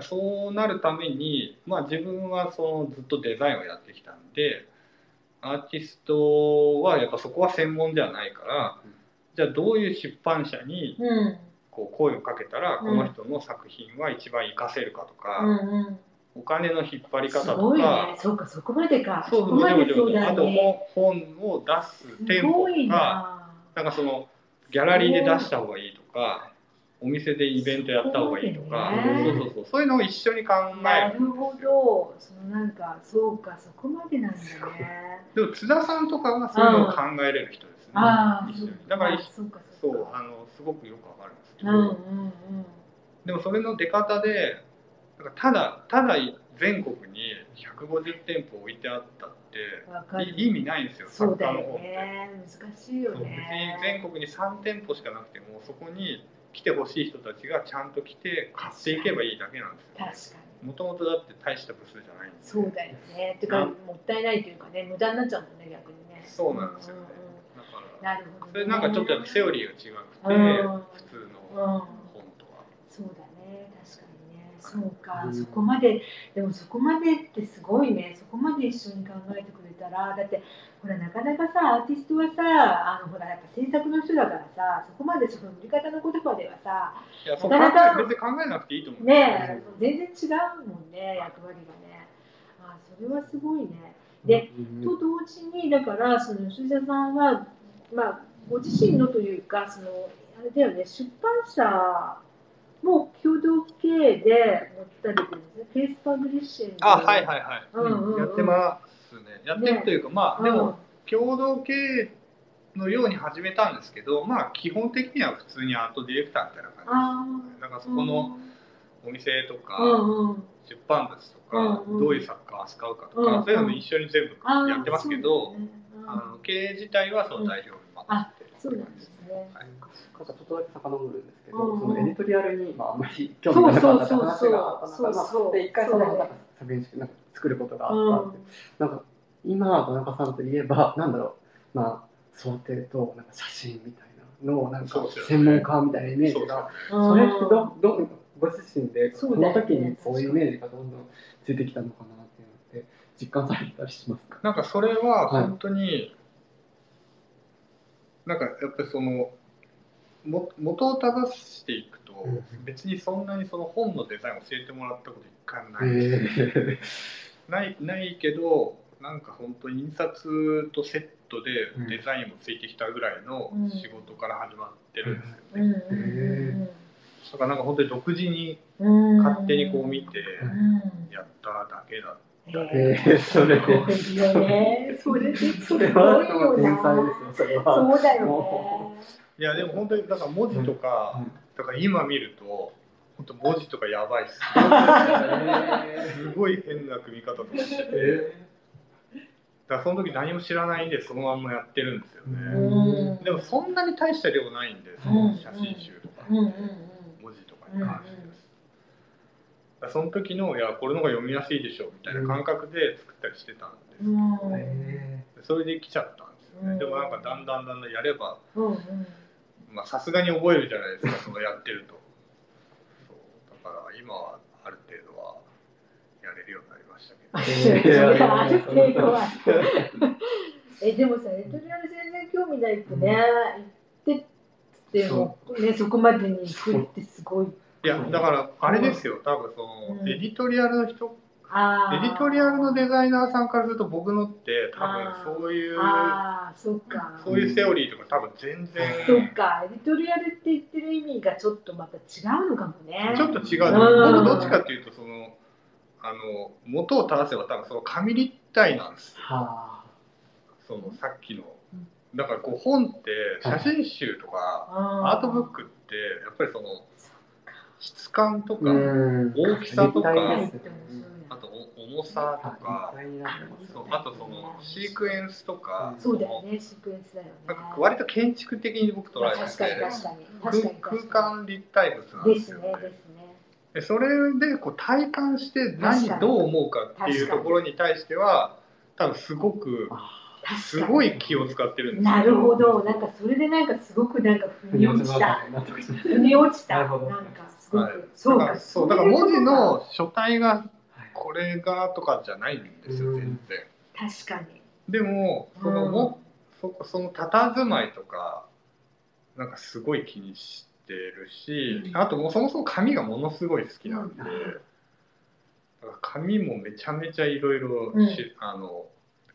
そうなるために、まあ、自分はそのずっとデザインをやってきたんでアーティストはやっぱそこは専門ではないから、うんじゃあどういう出版社にこう声をかけたらうんこの人の作品は一番活かせるかとか、うんうんお金の引っ張り方とすごいねか。そうかそこまでか。そうこまでもちろんもちろんあとそうだね。本を出す店舗とかな。なんかそのギャラリーで出した方がいいとかお店でイベントやった方がいいとかねそうそうそうそういうのを一緒に考なえるるほど。そのなんかそうかそこまでなんだね。でも津田さんとかはそういうのを考えれる人ですね。ああ、一緒にだから一そうかそそううか。あのすごくよくわかるんですけど、うんうんうん。でもそれの出方でただただ全国に150店舗置いてあったって意味ないんですよ作家の方って。ね。難しいよそう別にね。全国に3店舗しかなくてもそこに来てほしい人たちがちゃんと来て買っていけばいいだけなんですよ、確かに。もともとだって大した部数じゃないんでそうだよね。てかもったいないというかね無駄になっちゃうもんね逆にね。そうなんですよねうだかんらなるほど、ね。それなんかちょっとセオリーが違くて、うん普通うんの。本とは。そうだねそうか、うん。そこまででもそこまでってすごいね。そこまで一緒に考えてくれたらだってほらなかなかさアーティストはさあのほらやっぱ制作の人だからさそこまでその売り方の言葉ではさなかなか別に考えなくていいと思う。ねえ全然違うもんね役割がね。あそれはすごいね。でうん。と同時にだからその吉田さんはまあご自身のというかそのあれだよね出版社も共同経営で持たれてるんですね。ペースパブリッシング。あ、はいはいはい。うんうんうん。やってますね。やってるというか、まあ、でも、うん共同経営のように始めたんですけど、まあ、基本的には普通にアートディレクターみたいな感じです、ね。だからそこのお店とか、うんうん。出版物とか、うんうん。どういう作家を扱うかとか、うんうん。そういうのも一緒に全部やってますけど、あの経営自体はその代表に任せて。るそうなんですね。はい。なんかちょっとだけ遡るんですけど、うんうん。そのエディトリアルに、まあ、あんまり興味がなかった話があった中そうそうそうそう。で一回そのなんか作品なんか作ることがうんあったって、なんか今田中さんといえばなんだろうまあ想定となんか写真みたいなのをなんか専門家みたいなイメージがそれってどどんご自身でこその時にそういうイメージがどんどんついてきたのかなっていうのって実感されたりしますか？なんかそれは本当に、なんかやっぱりそのも元を正していくと、うん。別にそんなにその本のデザインを教えてもらったこと一回もないんですよ、へないないけどなんか本当に印刷とセットでうん。デザインもついてきたぐらいのうん。仕事から始まってるんですようん。ね、うんだからなんか本当に独自に勝手にこう見てうん。やっただけだへえそれですごいよね。それでそれは天才ですよそれは。そうだよもね。いやでも本当にだから文字とか、うんだから今見ると本当文字とかやばいっす。すごい変な組み方とかして。てえだからその時何も知らないんでそのまんまやってるんですようね、ん。でもそんなに大した量ないんでその写真集とか、うん。うん。うん。文字とかに関してです、だからその時のいやこれの方が読みやすいでしょみたいな感覚で作ったりしてたんで、うん。えそれで来ちゃったんですよよね、うん。でもなんかだんだんだんだんやればさすがに覚えるじゃないですかそのやってると。そうだから今はある程度はやれるようになりましたけど。それがある程度はえでもさエトリアル全然興味ないってね、言ってってもねそこまでに行くってすごいいやだからあれですよ。多分その、うん。エディトリアルの人エディトリアルのデザイナーさんからすると僕のって多分そういうああそっか。そういうセオリーとか多分全然。そっか。エディトリアルって言ってる意味がちょっとまた違うのかもね。ちょっと違う、うん。僕どっちかっていうとそのあの元を正せば多分その紙立体なんです。はそのさっきの。うん。だからこう本って写真集とかアートブックってやっぱりその質感とか、うん。大きさとかあとお重さとかそうあとそのシークエンスとか、そうだよね。シークエンスだよね。なんか割と建築的に僕捉えてて空空間立体物なんでですすよね。ねですね。でそれでこう体感して何どう思うかっていうところに対しては多分すごくすごい気を使ってるんですよ。なるほど。なんかそれでなんかすごくなんか腑に落ちた。腑に落ちた。なるほど。なんかはい。そうか。だからそうだか。ら文字の書体がたこれがとかじゃないんですようん。全然。確かに。でもそのうん。もそこその佇まいとかなんかすごい気にしてるし、うん。あともうそもそも紙がものすごい好きなんで、うん。紙もめちゃめちゃいろいろあの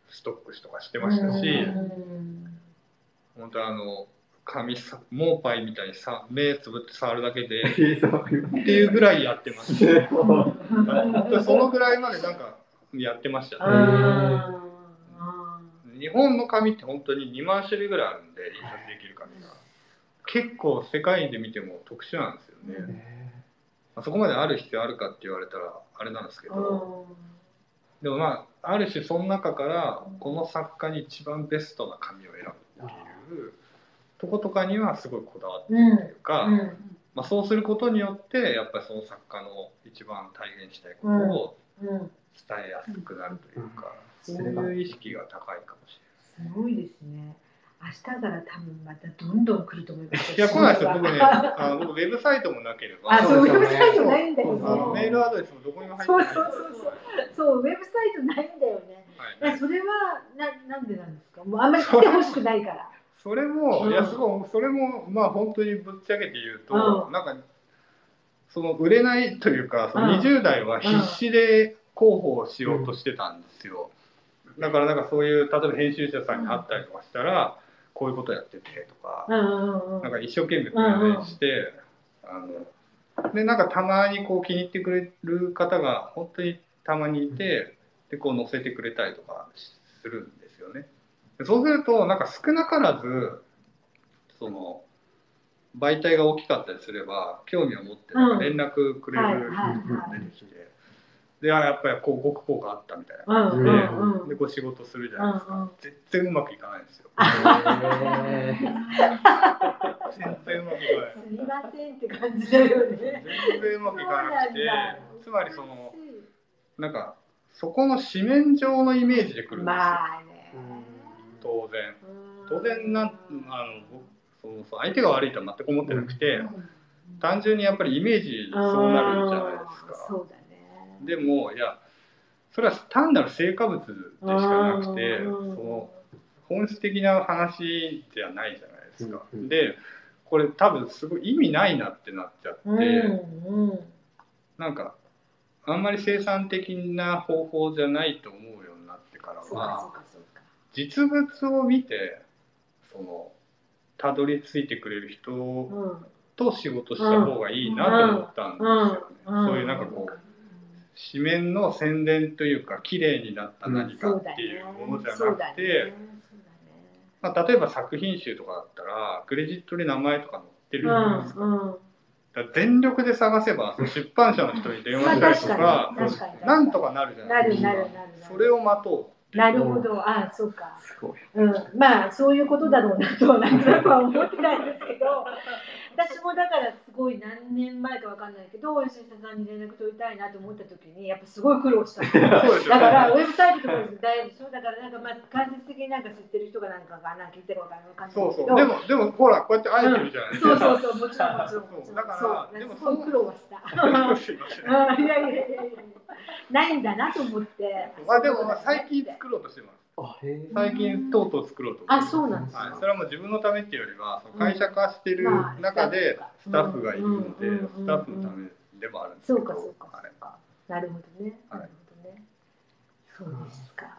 ストックしとかしてましたし、うん。本当あの紙さモーパイみたいにさ目つぶって触るだけで っていうぐらいやってましそのぐらいまでなんかやってましたね。日本の紙って本当に2万種類ぐらいあるんで印刷できる紙が。結構世界で見ても特殊なんですよね、ねまあそこまである必要あるかって言われたらあれなんですけど、でもまあある種その中からこの作家に一番ベストな紙を選ぶっていうとことかにはすごいこだわってるというか、まあ、そうすることによってやっぱりその作家の一番体現したいことを伝えやすくなるというか、そういう意識が高いかもしすごいですね。明日から多分またどんどん来ると思います。れない。いや来ないですよ僕ねあの僕ウェブサイトもなければあ、そう、ウェブサイトないんだよね。あのメールアドレスもどこにも入ってないそうそうそうそう。そう、ウェブサイトないんだよね。はいえそれはななんでなんですか？もうあんまり来てほしくないから。それも、うん。いやすごいそれもまあ本当にぶっちゃけて言うと、うん。なんかその売れないというかそのうん。20代は必死で広報をしようとしてたんですよ、だからなんかそういう例えば編集者さんに会ったりとかしたら、こういうことやっててとか、うんうんうん。なんか一生懸命プレゼンして、あのでなんかたまにこう気に入ってくれる方が本当にたまにいて、でこう載せてくれたりとかするんですよね。でそうするとなんか少なからずその媒体が大きかったりすれば興味を持って連絡くれる人が出てきて、であやっぱりこうごく効果あったみたいなうん感じで,、うんうん。でこう仕事するじゃないですか、うんうん全然うまくいかないんですよ。全然うまくいかない。すみませんって感じだよね。全然うまくいかなくてつまりそのなんかそこの紙面上のイメージでくるんですよ、まあね。当然。うん。当然なんあの僕そのそう相手が悪いとは全く思ってなくて、単純にやっぱりイメージそうなるじゃないですか。そうだね。でもいやそれは単なる成果物でしかなくてうん。その本質的な話じゃないじゃないですか、うんうん。でこれ多分すごい意味ないなってなっちゃって、うんうん。なんかあんまり生産的な方法じゃないと思うようになってからそうかはそうかそうか。実物を見てそのたどり着いてくれる人うん。と仕事した方がいいなと思ったんですよね。うんそういうなんかこう紙面の宣伝というか綺麗になった何かっていうものじゃなくて、まあ、例えば作品集とかだったらクレジットに名前とか載ってるじゃないですか。全力で探せば出版社の人に電話まあしたりと確か。なんとかなるじゃなですか。それを待とうなるほど。あ、そうか。うん、まあそういうことだろうなとはなんとなくは思ってたんですけど私もだからすごい何年前かわかんないけど吉下さんに連絡取りたいなと思った時にやっぱすごい苦労した。だからウェブサイトとかでだいぶそうだからなんかまあ間接的になんか知ってる人がなんかがなんか言ってるかわかんないそうそう。けどでもでもほらこうやって会えてるじゃないですか、そうそうそうもちろんもちろん。もちろんそう。だからそうでもすごい苦労はした。すいやいやいやいや。ないんだなと思って。まあでもまあ最近作ろうとしてます最近とうとう作ろうと思ってあそうなんですか。はい、それはもう自分のためっていうよりは会社化してるまあ中でスタッフがいるので、うんうんうんスタッフのためでもあるんですけど。そうかそうか。はい。そうかなるほどね。なはい。るほどね。そうですか。わ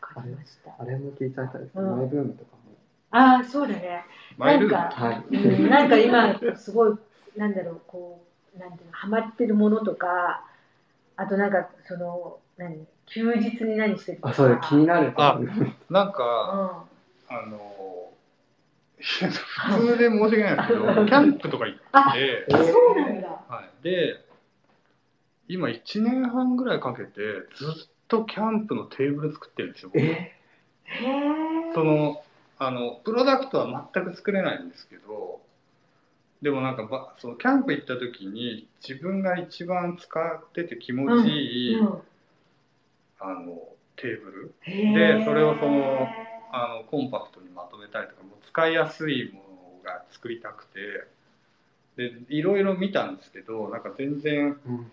かりました。あれも聞いちゃいたいです。ね、うん。マイブームとかも。ああそうだね。マイルーム？なんかはい。うん。なんか今すごいなんだろうこうなんていうのハマってるものとかあとなんかその何？休日に何してるあそう気になる。あ なんかうんあの普通で申し訳ないですけどキャンプとか行って、あそうなんだ。はい、で今1年半ぐらいかけてずっとキャンプのテーブル作ってるんですよ。僕え？へえそのあのプロダクトは全く作れないんですけどでもなんかばそのキャンプ行った時に自分が一番使ってて気持ちいい、うんあのテーブル。でそれをそのあのコンパクトにまとめたりとかもう使いやすいものが作りたくて。でいろいろ見たんですけどなんか全然うん。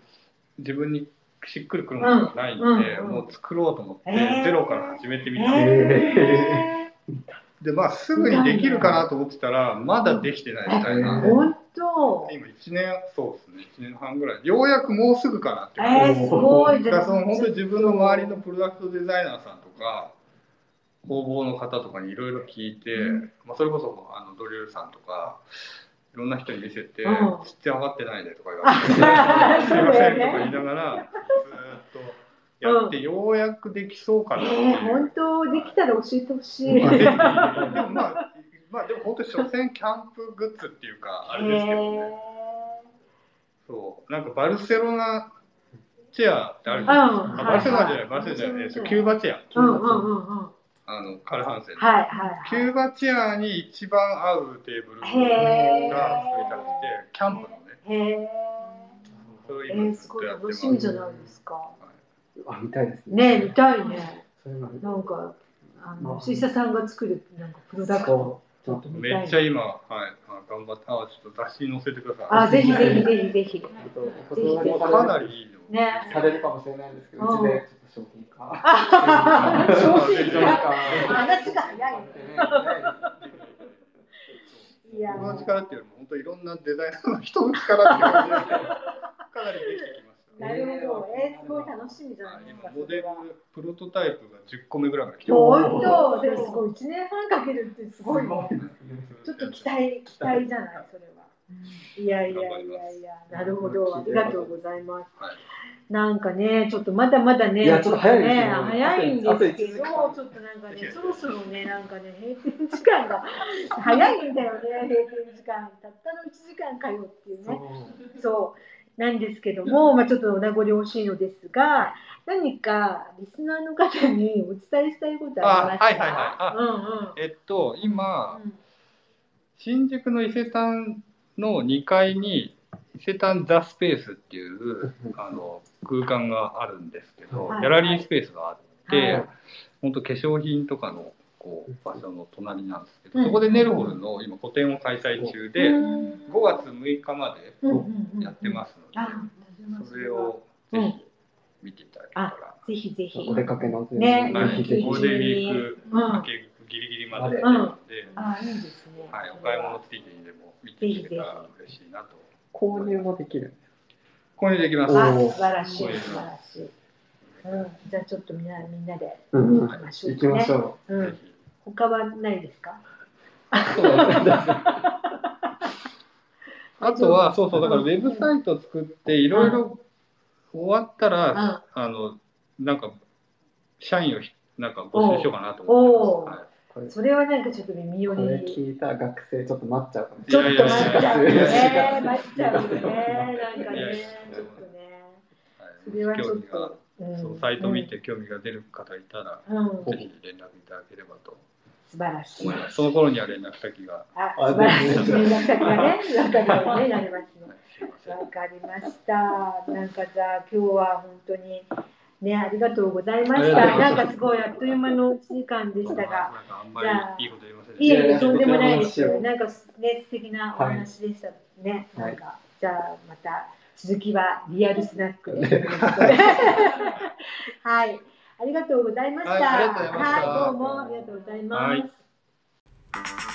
自分にしっくりくるものがないんで、うん。うん。うん。もう作ろうと思って、ゼロから始めてみたんです。へでまあすぐにできるかなと思ってたらまだできてないみたいな、当今1年そうですね1年半ぐらい。ようやくもうすぐかなってえー、すごいだからその本当に自分の周りのプロダクトデザイナーさんとか工房の方とかにいろいろ聞いて、うん。まあ、それこそあのドリルさんとかいろんな人に見せて「うん。ちっちゃ上がってないね」とか言われて「すい ません」とか言いながらずーっとやって、ようやくできそうかなう。えー、本当できたら教えてほしい。まあまあ、まあでも本当に所詮キャンプグッズっていうかあれですけどね。そうなんかバルセロナチェアってあるじゃないですか。うんあバルセロナじゃない、バルセロナじゃない、えっとキューバチェア。うんうんうんうん。あのカルハンセンの。はいはいキューバチェアに一番合うテーブルが作りたくて、キャンプのね。へえ。そうえー、いうっすごいとやってます。楽しみじゃないですか。あ見たいですねね見たいね。なんかあのまあ水車さんが作るなんかプロダクトちょっと見たいな。めっちゃ今、はい、あ頑張って、あ、ちょっと雑誌に載せてください。あぜひぜひぜひぜひ。かなりいいの。ねされるかもしれないんですけど、うちでちょっと商品化あ商品化なんか話が早いね。いや僕の力っていうよりも本当いろんなデザイナーの人の力っていう感じですけどかなりできてきました。なるほど。えー、すごい楽しみじゃはいないですか。今モデルプロトタイプが10個目ぐらいまで来て本当でもすごい一年半かけるってすごいね。ちょっと期待期待じゃないそれは。いやいやいやいや、なるほど、ありがとうございます。はいなんかね、ちょっとまだまだね、いやちょっと早いね、早いんですけど、ちょっとなんかね、そろそろね、なんかね、閉店時間が早いんだよね、閉店時間。たったの1時間かよっていうね。そうなんですけども、まあ、ちょっとお名残惜しいのですが、何かリスナーの方にお伝えしたいことありますか？あはいはいはい。あうんうん。えっと今うん。新宿の伊勢丹の2階に伊勢丹ザスペースっていうあの空間があるんですけど、はい。ギャラリースペースがあって、はい。本当化粧品とかのこう場所の隣なんですけど、うんそこでネルホルの今個展を開催中で、うん。5月6日までやってますので、あ、それをぜひ見ていただけたら、ぜひぜひ。お出かけのねはい、ぜひぜひ。ゴールデンウィークうん。明けギリギリまでやってるので、あ、いいですね。はい、お買い物ついでにでも見てくれたら嬉しいなと。購入もできる購入できます。素晴らしい、素晴らしい。うん、じゃあちょっとみんなみんなでうん行きましょう行きましょう。他はないですか？あとは、そうそう、だからウェブサイト作って、いろいろ終わったら、あの、なんか、社員をひなんか募集しようかなと思ってます。はいこれそれはなんかちょっと耳寄これり。聞いた学生ちょっと待っちゃうかもしちょっと待っちゃうよいやいやいね。や待っちゃうよね。なんかねいやいや、ちょっとね。はいそれはちょっ興味がと。うんそのサイト見て興味が出る方いたら、うん。ぜひ連絡いただければと。素晴らしい。その頃には連絡先が。あ、あ素晴らしい連絡先がね、わかるようになりますね。わかりました。なんかじゃあ今日は本当にねありがとうございました。なんかすごいあっという間の1時間でしたが、なんかあんまりいいこと言いませんいえいえいやとんでもないですよ。なんかね素敵なお話でしたね。はいなんかじゃあまた続きはリアルスナックで。はい。ありがとうございました。はいどうもありがとうございます。はい